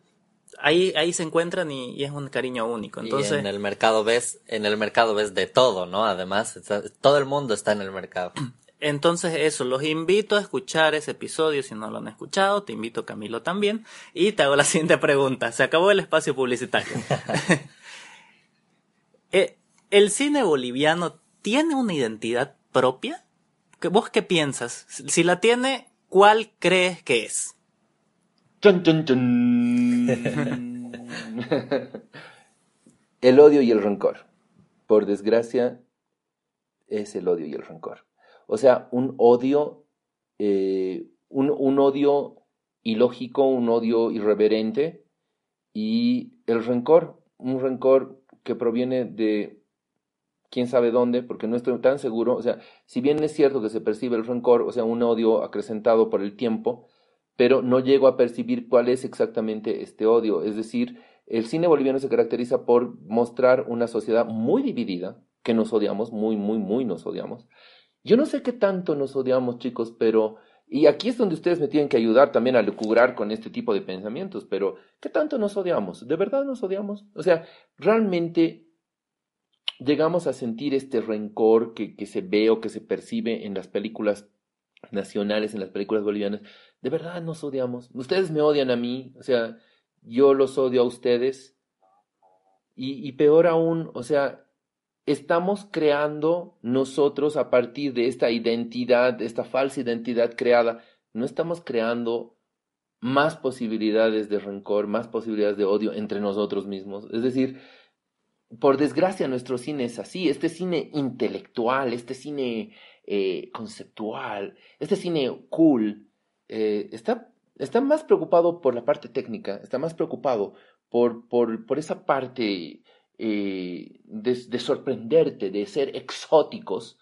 ahí, ahí se encuentran y, y, es un cariño único. Entonces, y en el mercado ves, en el mercado ves de todo, ¿no? Además, está, todo el mundo está en el mercado. Entonces eso, los invito a escuchar ese episodio si no lo han escuchado, te invito Camilo también y te hago la siguiente pregunta. Se acabó el espacio publicitario. ¿El cine boliviano tiene una identidad propia? ¿Vos qué piensas? Si la tiene, ¿cuál crees que es? Chun, chun, chun. el odio y el rencor. Por desgracia, es el odio y el rencor. O sea, un odio, eh, un, un, odio ilógico, un odio irreverente y el rencor, un rencor que proviene de quién sabe dónde, porque no estoy tan seguro. O sea, si bien es cierto que se percibe el rencor, o sea, un odio acrecentado por el tiempo, pero no llego a percibir cuál es exactamente este odio. Es decir, el cine boliviano se caracteriza por mostrar una sociedad muy dividida, que nos odiamos, muy, muy, muy nos odiamos. Yo no sé qué tanto nos odiamos, chicos, pero... Y aquí es donde ustedes me tienen que ayudar también a lucubrar con este tipo de pensamientos, pero ¿qué tanto nos odiamos? ¿De verdad nos odiamos? O sea, realmente llegamos a sentir este rencor que, que se ve o que se percibe en las películas nacionales, en las películas bolivianas. De verdad nos odiamos. Ustedes me odian a mí, o sea, yo los odio a ustedes. Y, y peor aún, o sea, estamos creando nosotros a partir de esta identidad, de esta falsa identidad creada, no estamos creando más posibilidades de rencor, más posibilidades de odio entre nosotros mismos. Es decir, por desgracia nuestro cine es así, este cine intelectual, este cine eh, conceptual, este cine cool, eh, está, está más preocupado por la parte técnica, está más preocupado por, por, por esa parte eh, de, de, sorprenderte, de ser exóticos,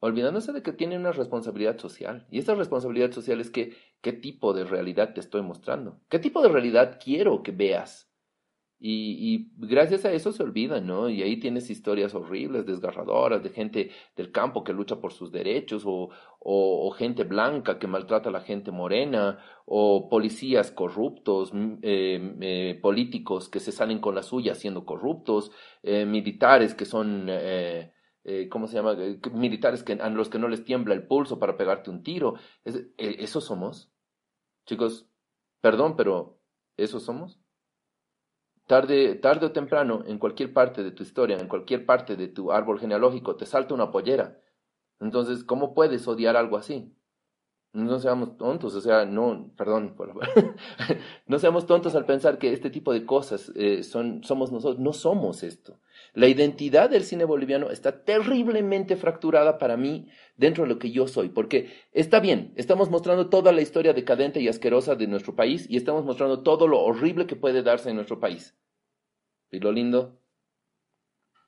olvidándose de que tiene una responsabilidad social. Y esa responsabilidad social es que, qué tipo de realidad te estoy mostrando, qué tipo de realidad quiero que veas. Y, gracias a eso se olvidan, ¿no? Y ahí tienes historias horribles, desgarradoras, de gente del campo que lucha por sus derechos, o, o, o gente blanca que maltrata a la gente morena, o policías corruptos, eh, eh, políticos que se salen con la suya siendo corruptos, eh, militares que son, eh, ¿cómo se llama? militares que, a los que no les tiembla el pulso para pegarte un tiro. Es, ¿Eso somos? Chicos, perdón, pero ¿eso somos? Tarde, tarde o temprano, en cualquier parte de tu historia, en cualquier parte de tu árbol genealógico, te salta una pollera. Entonces, ¿cómo puedes odiar algo así? No seamos tontos, o sea, no, perdón, no seamos tontos al pensar que este tipo de cosas eh, son, somos nosotros, no somos esto. La identidad del cine boliviano está terriblemente fracturada para mí dentro de lo que yo soy, porque está bien, estamos mostrando toda la historia decadente y asquerosa de nuestro país y estamos mostrando todo lo horrible que puede darse en nuestro país. ¿Y lo lindo?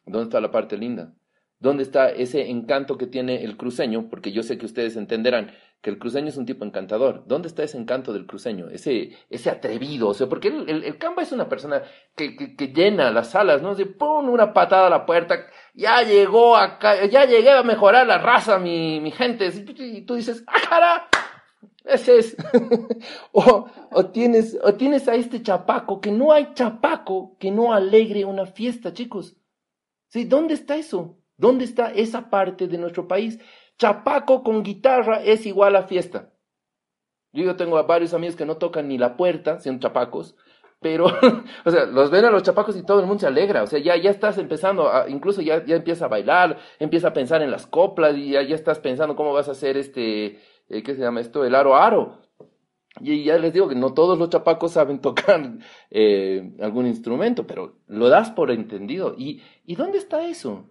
¿Dónde está la parte linda? ¿Dónde está ese encanto que tiene el cruceño? Porque yo sé que ustedes entenderán que el cruceño es un tipo encantador. ¿Dónde está ese encanto del cruceño? Ese, ese atrevido. O sea, porque el, el, Camba es una persona que, que, que, llena las salas, ¿no? Se pone una patada a la puerta. Ya llegó acá, ya llegué a mejorar la raza, mi, mi gente. Y tú dices, ¡ah, cara! Ese es. o, o, tienes, o tienes a este chapaco, que no hay chapaco que no alegre una fiesta, chicos. ¿Sí? ¿Dónde está eso? ¿Dónde está esa parte de nuestro país? Chapaco con guitarra es igual a fiesta. Yo tengo a varios amigos que no tocan ni la puerta, siendo chapacos, pero, o sea, los ven a los chapacos y todo el mundo se alegra, o sea, ya, ya estás empezando, a, incluso ya, ya empieza a bailar, empieza a pensar en las coplas y ya, ya estás pensando cómo vas a hacer este, eh, ¿qué se llama esto? El aro aro. Y ya les digo que no todos los chapacos saben tocar eh, algún instrumento, pero lo das por entendido. ¿Y, ¿y dónde está eso?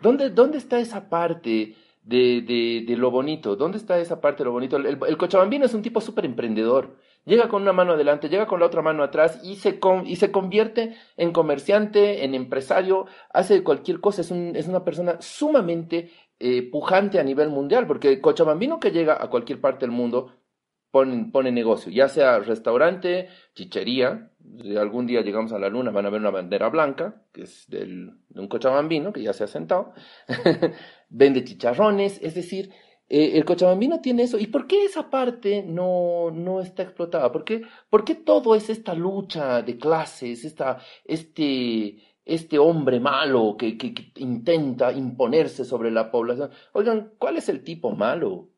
¿Dónde, dónde está esa parte de, de, de, lo bonito? ¿Dónde está esa parte de lo bonito? El, cochabambino es un tipo súper emprendedor. Llega con una mano adelante, llega con la otra mano atrás y se, con, y se convierte en comerciante, en empresario, hace cualquier cosa. Es, es una persona sumamente eh, pujante a nivel mundial, porque el cochabambino que llega a cualquier parte del mundo pone, pone negocio, ya sea restaurante, chichería, algún día llegamos a la luna van a ver una bandera blanca, que es del, de un cochabambino que ya se ha sentado, vende chicharrones, es decir, eh, el cochabambino tiene eso. ¿Y por qué esa parte no, no está explotada? ¿Por qué, ¿Por qué todo es esta lucha de clases, esta, este, este hombre malo que, que, que, intenta imponerse sobre la población. Oigan, ¿cuál es el tipo malo?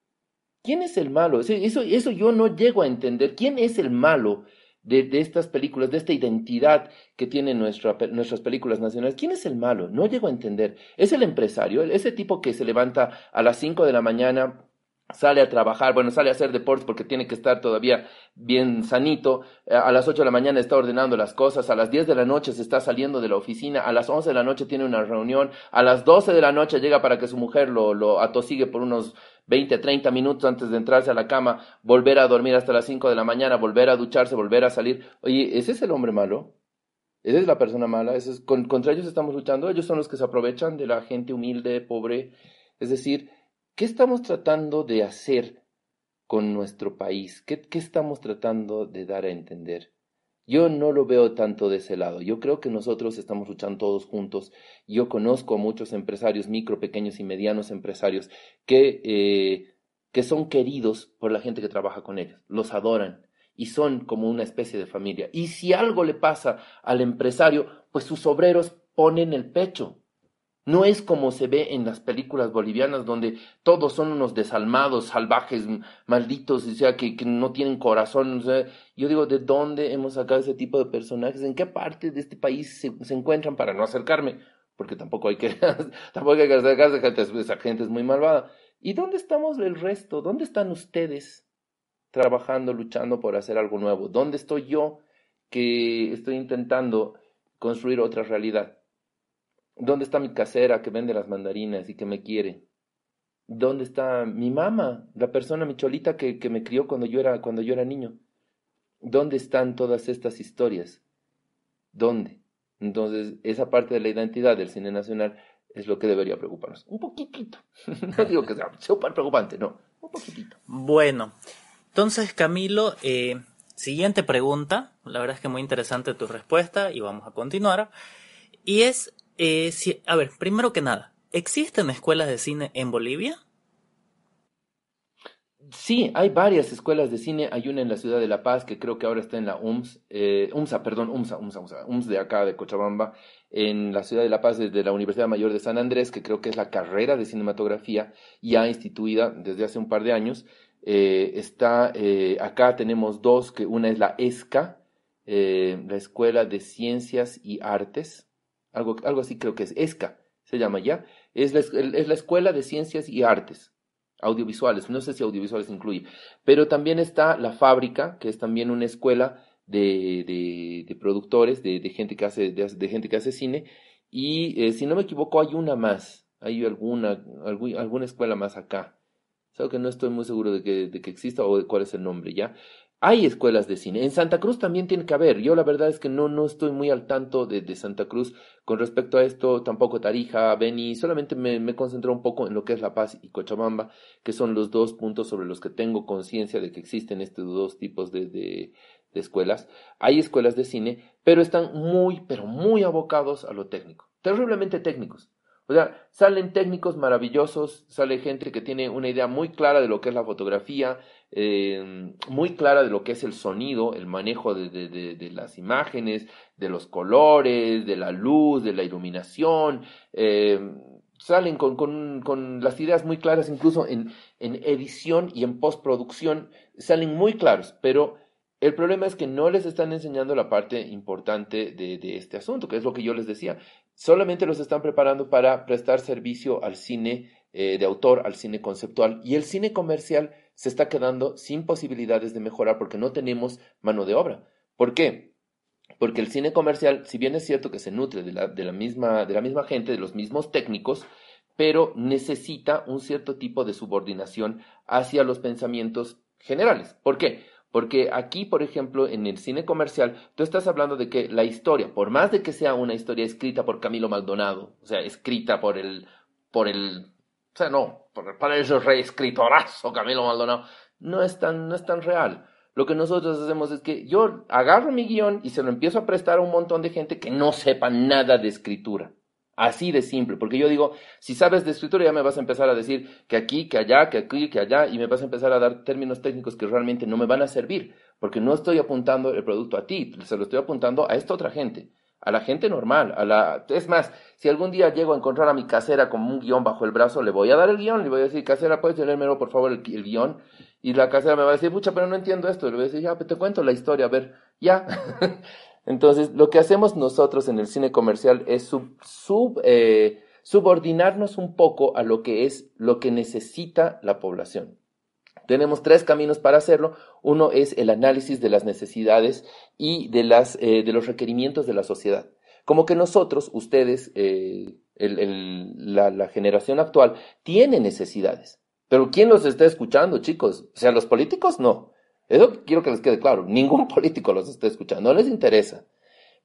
¿Quién es el malo? Eso, eso, eso yo no llego a entender. ¿Quién es el malo de, de estas películas, de esta identidad que tienen nuestra, nuestras películas nacionales? ¿Quién es el malo? No llego a entender. ¿Es el empresario? ¿Ese tipo que se levanta a las 5 de la mañana sale a trabajar, bueno, sale a hacer deportes porque tiene que estar todavía bien sanito, a las 8 de la mañana está ordenando las cosas, a las 10 de la noche se está saliendo de la oficina, a las 11 de la noche tiene una reunión, a las 12 de la noche llega para que su mujer lo, lo atosigue por unos 20, 30 minutos antes de entrarse a la cama, volver a dormir hasta las 5 de la mañana, volver a ducharse, volver a salir. Oye, ¿ese es el hombre malo? Esa es la persona mala, contra ellos estamos luchando, ellos son los que se aprovechan de la gente humilde, pobre. Es decir, ¿qué estamos tratando de hacer con nuestro país? ¿Qué, qué estamos tratando de dar a entender? Yo no lo veo tanto de ese lado. Yo creo que nosotros estamos luchando todos juntos. Yo conozco a muchos empresarios, micro, pequeños y medianos empresarios, que, eh, que son queridos por la gente que trabaja con ellos. Los adoran y son como una especie de familia. Y si algo le pasa al empresario, pues sus obreros ponen el pecho. No es como se ve en las películas bolivianas donde todos son unos desalmados, salvajes, malditos, o sea, que, no tienen corazón. Yo digo, ¿de dónde hemos sacado ese tipo de personajes? ¿En qué parte de este país se, encuentran para no acercarme? Porque tampoco hay que, tampoco hay que acercarse, esa gente es muy malvada. ¿Y dónde estamos el resto? ¿Dónde están ustedes trabajando, luchando por hacer algo nuevo? ¿Dónde estoy yo que estoy intentando construir otra realidad? ¿Dónde está mi casera que vende las mandarinas y que me quiere? ¿Dónde está mi mamá, la persona, mi cholita que, que me crió cuando yo era, cuando yo era niño? ¿Dónde están todas estas historias? ¿Dónde? Entonces, esa parte de la identidad del cine nacional es lo que debería preocuparnos. Un poquitito. No digo que sea súper preocupante, no. Un poquitito. Bueno, entonces Camilo, eh, siguiente pregunta. La verdad es que muy interesante tu respuesta y vamos a continuar. Y es, eh, si, a ver, primero que nada, ¿existen escuelas de cine en Bolivia? Sí, hay varias escuelas de cine. Hay una en la ciudad de La Paz, que creo que ahora está en la UMS, eh, UMSA, perdón, UMSA, UMSA, UMSA, UMS de acá, de Cochabamba, en la ciudad de La Paz, desde la Universidad Mayor de San Andrés, que creo que es la carrera de cinematografía ya instituida desde hace un par de años. Eh, está, acá tenemos dos, que una es la ESCA, la Escuela de Ciencias y Artes, algo, algo así creo que es, ESCA se llama ya, es la, es la Escuela de Ciencias y Artes audiovisuales, no sé si audiovisuales incluye, pero también está la fábrica, que es también una escuela de, de, de productores, de, gente que hace, de, gente que hace cine, y eh, si no me equivoco hay una más, hay alguna, alguna escuela más acá. Solo que no estoy muy seguro de que, de que exista o de cuál es el nombre, ¿ya? Hay escuelas de cine. En Santa Cruz también tiene que haber. Yo la verdad es que no, no estoy muy al tanto de, Santa Cruz con respecto a esto. Tampoco Tarija, Beni. Solamente me, me concentro un poco en lo que es La Paz y Cochabamba, que son los dos puntos sobre los que tengo conciencia de que existen estos dos tipos de, de, de escuelas. Hay escuelas de cine, pero están muy, pero muy abocados a lo técnico. Terriblemente técnicos. Salen técnicos maravillosos, sale gente que tiene una idea muy clara de lo que es la fotografía, eh, muy clara de lo que es el sonido, el manejo de, las imágenes, de los colores, de la luz, de la iluminación. eh, salen con, con, con las ideas muy claras, incluso en, en edición y en postproducción, salen muy claros, pero el problema es que no les están enseñando la parte importante de este asunto, que es lo que yo les decía. Solamente los están preparando para prestar servicio al cine eh, de autor, al cine conceptual, y el cine comercial se está quedando sin posibilidades de mejorar porque no tenemos mano de obra. ¿Por qué? Porque el cine comercial, si bien es cierto que se nutre de la, misma, de la misma gente, de los mismos técnicos, pero necesita un cierto tipo de subordinación hacia los pensamientos generales. ¿Por qué? Porque aquí, por ejemplo, en el cine comercial, tú estás hablando de que la historia, por más de que sea una historia escrita por Camilo Maldonado, o sea, escrita por el, por el, o sea, no, por, por ese reescritorazo Camilo Maldonado, no es tan, no es tan real. Lo que nosotros hacemos es que yo agarro mi guion y se lo empiezo a prestar a un montón de gente que no sepa nada de escritura. Así de simple, porque yo digo, si sabes de escritura ya me vas a empezar a decir que aquí, que allá, que aquí, que allá, y me vas a empezar a dar términos técnicos que realmente no me van a servir, porque no estoy apuntando el producto a ti, se lo estoy apuntando a esta otra gente, a la gente normal, a la... Es más, si algún día llego a encontrar a mi casera con un guion bajo el brazo, le voy a dar el guion, le voy a decir, casera, ¿puedes leérmelo por favor el, el guion? Y la casera me va a decir, pucha, pero no entiendo esto, le voy a decir, ya, te cuento la historia, a ver, ya. Entonces, lo que hacemos nosotros en el cine comercial es eh, subordinarnos un poco a lo que es lo que necesita la población. Tenemos tres caminos para hacerlo. Uno es el análisis de las necesidades y de, las, eh, de los requerimientos de la sociedad. Como que nosotros, ustedes, eh, la, la generación actual, tiene necesidades. Pero ¿quién los está escuchando, chicos? O sea, los políticos no. Eso quiero que les quede claro. Ningún político los está escuchando. No les interesa.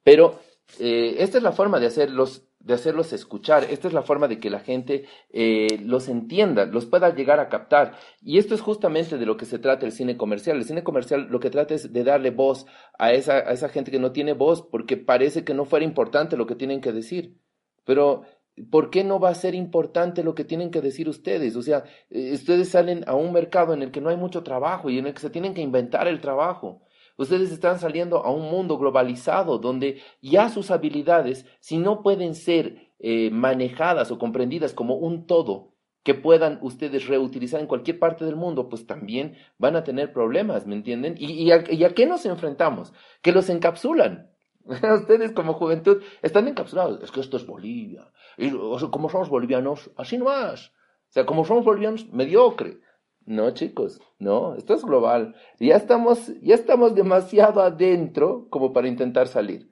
Pero eh, esta es la forma de hacerlos de hacerlos escuchar. Esta es la forma de que la gente eh, los entienda, los pueda llegar a captar. Y esto es justamente de lo que se trata el cine comercial. El cine comercial lo que trata es de darle voz a esa, a esa gente que no tiene voz porque parece que no fuera importante lo que tienen que decir. Pero ¿por qué no va a ser importante lo que tienen que decir ustedes? O sea, eh, ustedes salen a un mercado en el que no hay mucho trabajo y en el que se tienen que inventar el trabajo. Ustedes están saliendo a un mundo globalizado donde ya sus habilidades, si no pueden ser eh, manejadas o comprendidas como un todo que puedan ustedes reutilizar en cualquier parte del mundo, pues también van a tener problemas, ¿me entienden? ¿Y, a, y a qué nos enfrentamos? Que los encapsulan. Ustedes como juventud están encapsulados. Es que esto es Bolivia. Y como somos bolivianos, así no más. O sea, como somos bolivianos, mediocre. No, chicos, no, esto es global. Ya estamos, ya estamos demasiado adentro como para intentar salir.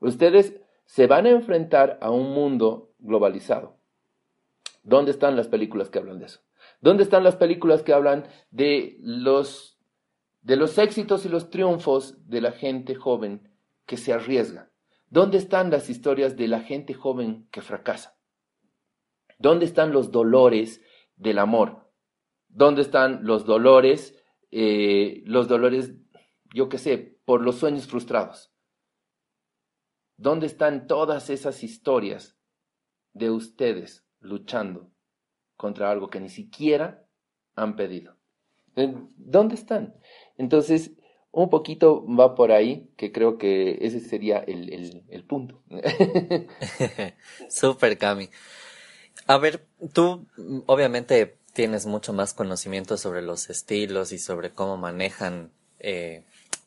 Ustedes se van a enfrentar a un mundo globalizado. ¿Dónde están las películas que hablan de eso? ¿Dónde están las películas que hablan de los, de los éxitos y los triunfos de la gente joven que se arriesga? ¿Dónde están las historias de la gente joven que fracasa? ¿Dónde están los dolores del amor? ¿Dónde están los dolores? Eh, los dolores, yo qué sé, por los sueños frustrados. ¿Dónde están todas esas historias de ustedes luchando contra algo que ni siquiera han pedido? Eh, ¿Dónde están? Entonces, un poquito va por ahí, que creo que ese sería el, el, punto. Súper, Cami. A ver, tú obviamente tienes mucho más conocimiento sobre los estilos y sobre cómo manejan eh,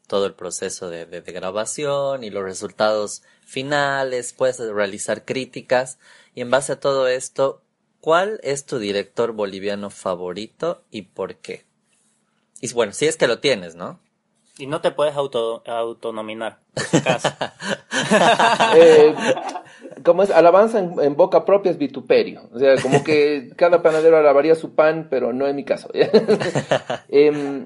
todo el proceso de, de, grabación y los resultados finales, puedes realizar críticas y en base a todo esto, ¿cuál es tu director boliviano favorito y por qué? Y bueno, si es que lo tienes, ¿no? Y no te puedes auto, autonominar, por si acaso. eh, como es alabanza en, boca propia es vituperio. O sea, como que cada panadero alabaría su pan, pero no es mi caso. eh,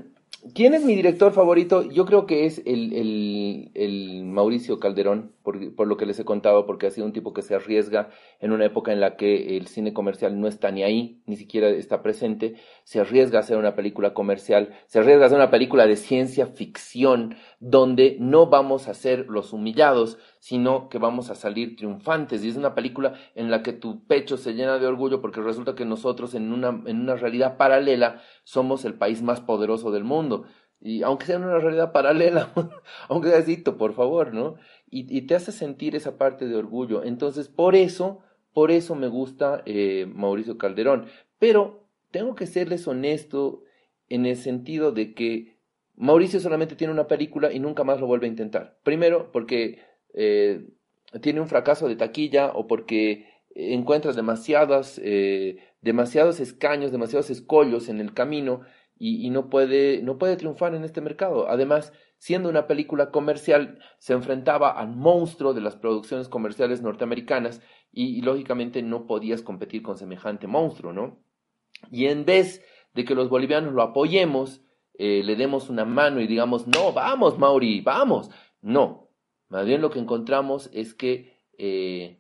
¿Quién es mi director favorito? Yo creo que es el, el, el Mauricio Calderón, por, lo que les he contado, porque ha sido un tipo que se arriesga en una época en la que el cine comercial no está ni ahí, ni siquiera está presente, se arriesga a hacer una película comercial, se arriesga a hacer una película de ciencia ficción, donde no vamos a ser los humillados, sino que vamos a salir triunfantes. Y es una película en la que tu pecho se llena de orgullo porque resulta que nosotros en una, en una realidad paralela somos el país más poderoso del mundo. Y aunque sea en una realidad paralela, aunque sea así, por favor, ¿no? Y, te hace sentir esa parte de orgullo. Entonces, por eso, por eso me gusta eh, Mauricio Calderón. Pero tengo que serles honesto en el sentido de que Mauricio solamente tiene una película y nunca más lo vuelve a intentar. Primero, porque eh, tiene un fracaso de taquilla o porque encuentras demasiadas, eh, demasiados escaños, demasiados escollos en el camino y, y, no, puede, no puede triunfar en este mercado. Además, siendo una película comercial, se enfrentaba al monstruo de las producciones comerciales norteamericanas y, lógicamente no podías competir con semejante monstruo, ¿no? Y en vez de que los bolivianos lo apoyemos, eh, le demos una mano y digamos, no, vamos, Mauri, vamos. No, más bien lo que encontramos es que eh,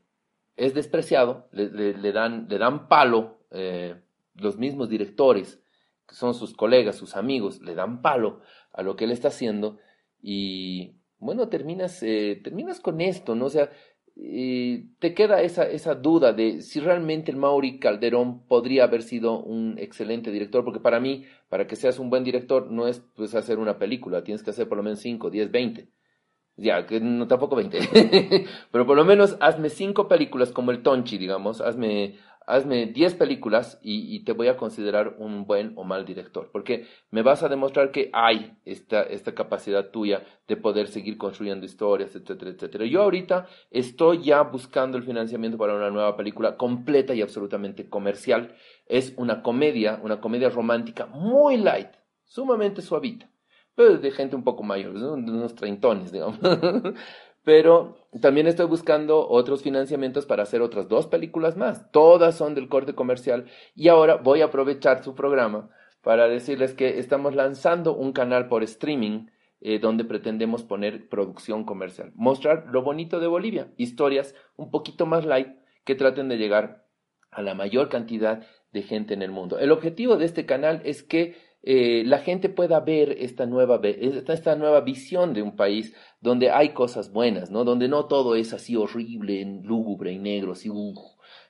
es despreciado, le, dan, le dan palo eh, los mismos directores, que son sus colegas, sus amigos, le dan palo a lo que él está haciendo y bueno, terminas, eh, terminas con esto, ¿no? O sea, te queda esa, esa duda de si realmente el Mauri Calderón podría haber sido un excelente director, porque para mí, para que seas un buen director, no es pues hacer una película, tienes que hacer por lo menos 5, 10, 20 ya, que no tampoco 20, pero por lo menos hazme cinco películas como el Tonchi, digamos, hazme, hazme 10 películas y, te voy a considerar un buen o mal director, porque me vas a demostrar que hay esta, esta capacidad tuya de poder seguir construyendo historias, etcétera, etcétera. Yo ahorita estoy ya buscando el financiamiento para una nueva película completa y absolutamente comercial. Es una comedia, una comedia romántica muy light, sumamente suavita pero de gente un poco mayor, ¿no? unos treintones, digamos. pero también estoy buscando otros financiamientos para hacer otras dos películas más. Todas son del corte comercial y ahora voy a aprovechar su programa para decirles que estamos lanzando un canal por streaming eh, donde pretendemos poner producción comercial. Mostrar lo bonito de Bolivia, historias un poquito más light que traten de llegar a la mayor cantidad de gente en el mundo. El objetivo de este canal es que eh, la gente pueda ver esta nueva, esta nueva visión de un país donde hay cosas buenas, ¿no? Donde no todo es así horrible, lúgubre y negro, así,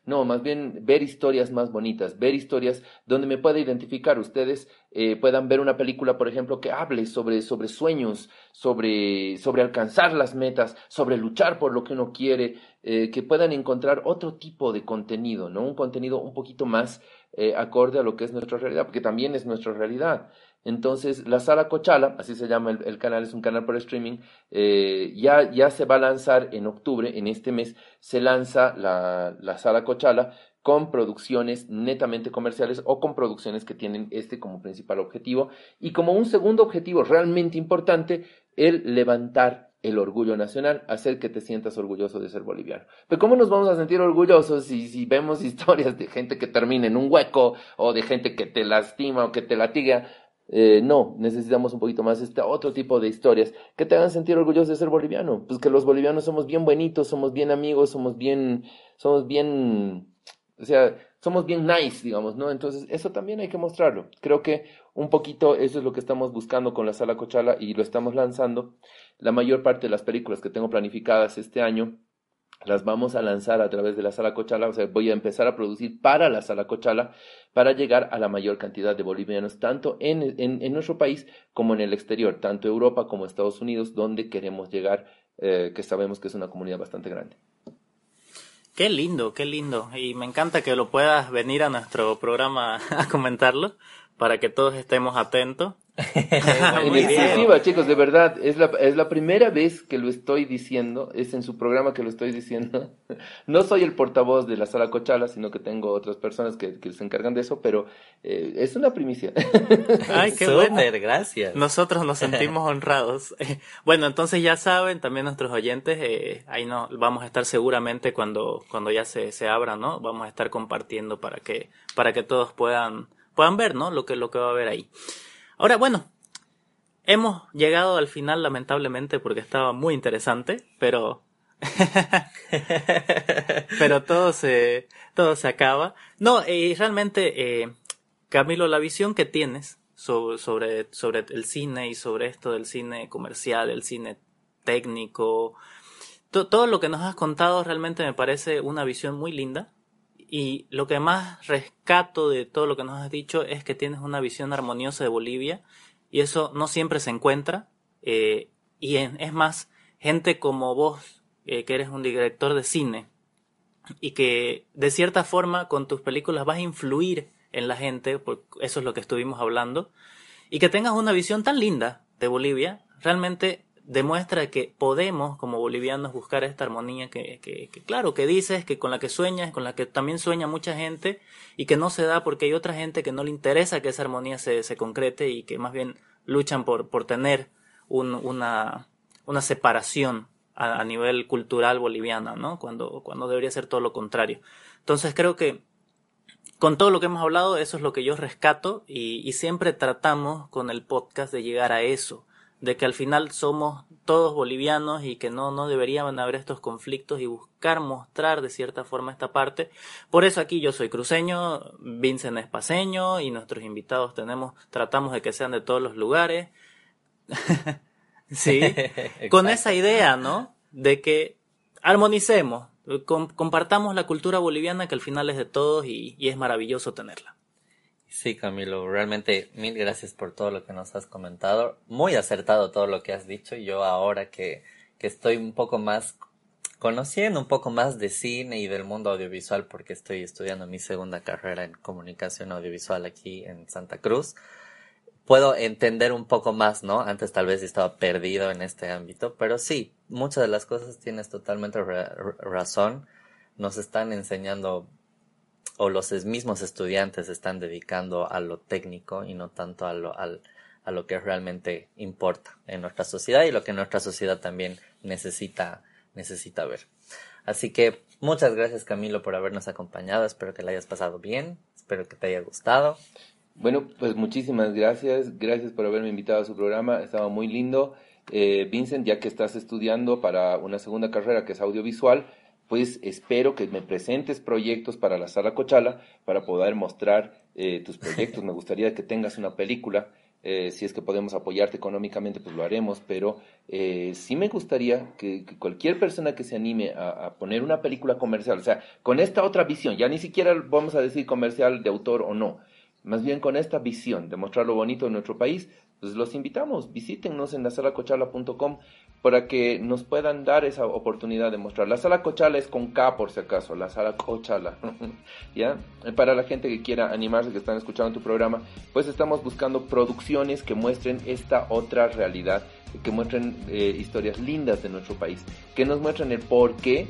no, más bien ver historias más bonitas, ver historias donde me pueda identificar. Ustedes eh, puedan ver una película, por ejemplo, que hable sobre, sobre sueños, sobre, sobre alcanzar las metas, sobre luchar por lo que uno quiere, eh, que puedan encontrar otro tipo de contenido, ¿no? Un contenido un poquito más eh, acorde a lo que es nuestra realidad, porque también es nuestra realidad. Entonces, la sala Cochala, así se llama el, canal, es un canal por streaming, eh, ya, ya se va a lanzar en octubre, en este mes, se lanza la, la sala Cochala con producciones netamente comerciales o con producciones que tienen este como principal objetivo y como un segundo objetivo realmente importante, el levantar el orgullo nacional, hacer que te sientas orgulloso de ser boliviano. Pero ¿cómo nos vamos a sentir orgullosos si, si vemos historias de gente que termina en un hueco o de gente que te lastima o que te latiga? Eh, no, necesitamos un poquito más este otro tipo de historias que te hagan sentir orgulloso de ser boliviano. Pues que los bolivianos somos bien buenitos, somos bien amigos, somos bien, somos bien, o sea, somos bien nice, digamos, ¿no? Entonces, eso también hay que mostrarlo. Creo que un poquito eso es lo que estamos buscando con la Sala Cochala y lo estamos lanzando. La mayor parte de las películas que tengo planificadas este año las vamos a lanzar a través de la Sala Cochala, o sea, voy a empezar a producir para la Sala Cochala para llegar a la mayor cantidad de bolivianos, tanto en, en, nuestro país como en el exterior, tanto Europa como Estados Unidos, donde queremos llegar, eh, que sabemos que es una comunidad bastante grande. Qué lindo, qué lindo. Y me encanta que lo puedas venir a nuestro programa a comentarlo para que todos estemos atentos en exclusiva, chicos, de verdad, es la, es la primera vez que lo estoy diciendo, es en su programa que lo estoy diciendo. No soy el portavoz de la sala Cochala, sino que tengo otras personas que, que se encargan de eso, pero eh, es una primicia. Ay, qué bueno. gracias. Nosotros nos sentimos honrados. bueno, entonces ya saben, también nuestros oyentes, eh, ahí no, vamos a estar seguramente cuando, cuando ya se, se abra, ¿no? Vamos a estar compartiendo para que, para que todos puedan, puedan ver, ¿no? Lo que, lo que va a haber ahí. Ahora, bueno, hemos llegado al final lamentablemente porque estaba muy interesante, pero pero todo se todo se acaba. No, y realmente eh, Camilo, la visión que tienes sobre, sobre, sobre el cine y sobre esto del cine comercial, el cine técnico, todo lo que nos has contado realmente me parece una visión muy linda y lo que más rescato de todo lo que nos has dicho es que tienes una visión armoniosa de Bolivia y eso no siempre se encuentra. Eh, y es más, gente como vos, eh, que eres un director de cine y que de cierta forma con tus películas vas a influir en la gente, porque eso es lo que estuvimos hablando, y que tengas una visión tan linda de Bolivia, realmente demuestra que podemos como bolivianos buscar esta armonía que, que, claro, que dices, que con la que sueñas, con la que también sueña mucha gente y que no se da porque hay otra gente que no le interesa que esa armonía se, se concrete y que más bien luchan por, por tener un, una, una separación a, nivel cultural boliviana, ¿no? Cuando, cuando debería ser todo lo contrario. Entonces creo que con todo lo que hemos hablado, eso es lo que yo rescato y, y siempre tratamos con el podcast de llegar a eso de que al final somos todos bolivianos y que no, no deberían haber estos conflictos y buscar mostrar de cierta forma esta parte. Por eso aquí yo soy cruceño, Vincent es paseño y nuestros invitados tenemos, tratamos de que sean de todos los lugares. sí, con esa idea, ¿no? De que armonicemos, compartamos la cultura boliviana que al final es de todos y es maravilloso tenerla. Sí, Camilo, realmente mil gracias por todo lo que nos has comentado. Muy acertado todo lo que has dicho. Yo ahora que, que estoy un poco más conociendo un poco más de cine y del mundo audiovisual porque estoy estudiando mi segunda carrera en comunicación audiovisual aquí en Santa Cruz, puedo entender un poco más, ¿no? Antes tal vez estaba perdido en este ámbito, pero sí, muchas de las cosas tienes totalmente razón. Nos están enseñando o los mismos estudiantes están dedicando a lo técnico y no tanto a lo, a lo que realmente importa en nuestra sociedad y lo que nuestra sociedad también necesita, necesita ver. Así que muchas gracias Camilo por habernos acompañado, espero que la hayas pasado bien, espero que te haya gustado. Bueno, pues muchísimas gracias. Gracias por haberme invitado a su programa. Estaba muy lindo. Eh, Vincent, ya que estás estudiando para una segunda carrera que es audiovisual, pues espero que me presentes proyectos para la sala Cochala para poder mostrar eh, tus proyectos. Me gustaría que tengas una película. Eh, si es que podemos apoyarte económicamente, pues lo haremos, pero eh, sí me gustaría que, cualquier persona que se anime a, a, poner una película comercial, o sea, con esta otra visión, ya ni siquiera vamos a decir comercial de autor o no, más bien con esta visión de mostrar lo bonito de nuestro país, pues los invitamos, visítennos en la salacochala.com para que nos puedan dar esa oportunidad de mostrar. La sala Cochala es con K por si acaso, la sala Cochala. ¿Ya? Para la gente que quiera animarse, que están escuchando tu programa, pues estamos buscando producciones que muestren esta otra realidad, que muestren eh, historias lindas de nuestro país, que nos muestren el por qué,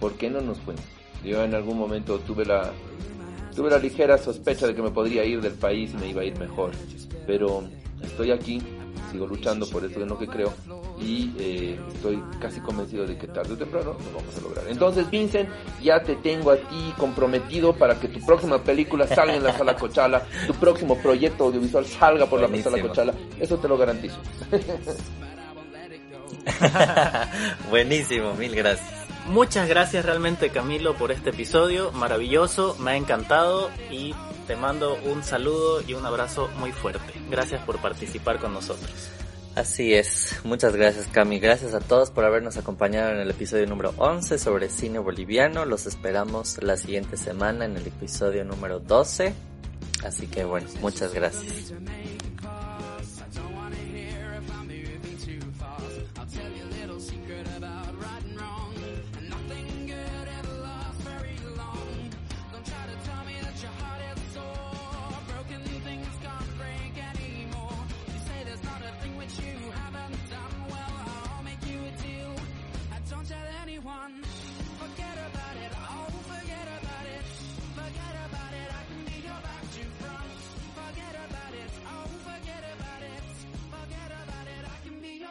por qué no nos fuimos. Yo en algún momento tuve la, tuve la ligera sospecha de que me podría ir del país y me iba a ir mejor, pero estoy aquí, sigo luchando por eso en lo que creo y eh, estoy casi convencido de que tarde o temprano lo vamos a lograr. Entonces, Vincent, ya te tengo a ti comprometido para que tu próxima película salga en la sala Cochala, tu próximo proyecto audiovisual salga por Buenísimo. la sala Cochala, eso te lo garantizo. Buenísimo, mil gracias. Muchas gracias realmente Camilo por este episodio, maravilloso, me ha encantado y te mando un saludo y un abrazo muy fuerte. Gracias por participar con nosotros. Así es, muchas gracias Cami, gracias a todos por habernos acompañado en el episodio número 11 sobre cine boliviano, los esperamos la siguiente semana en el episodio número 12, así que bueno, muchas gracias.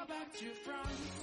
back to France.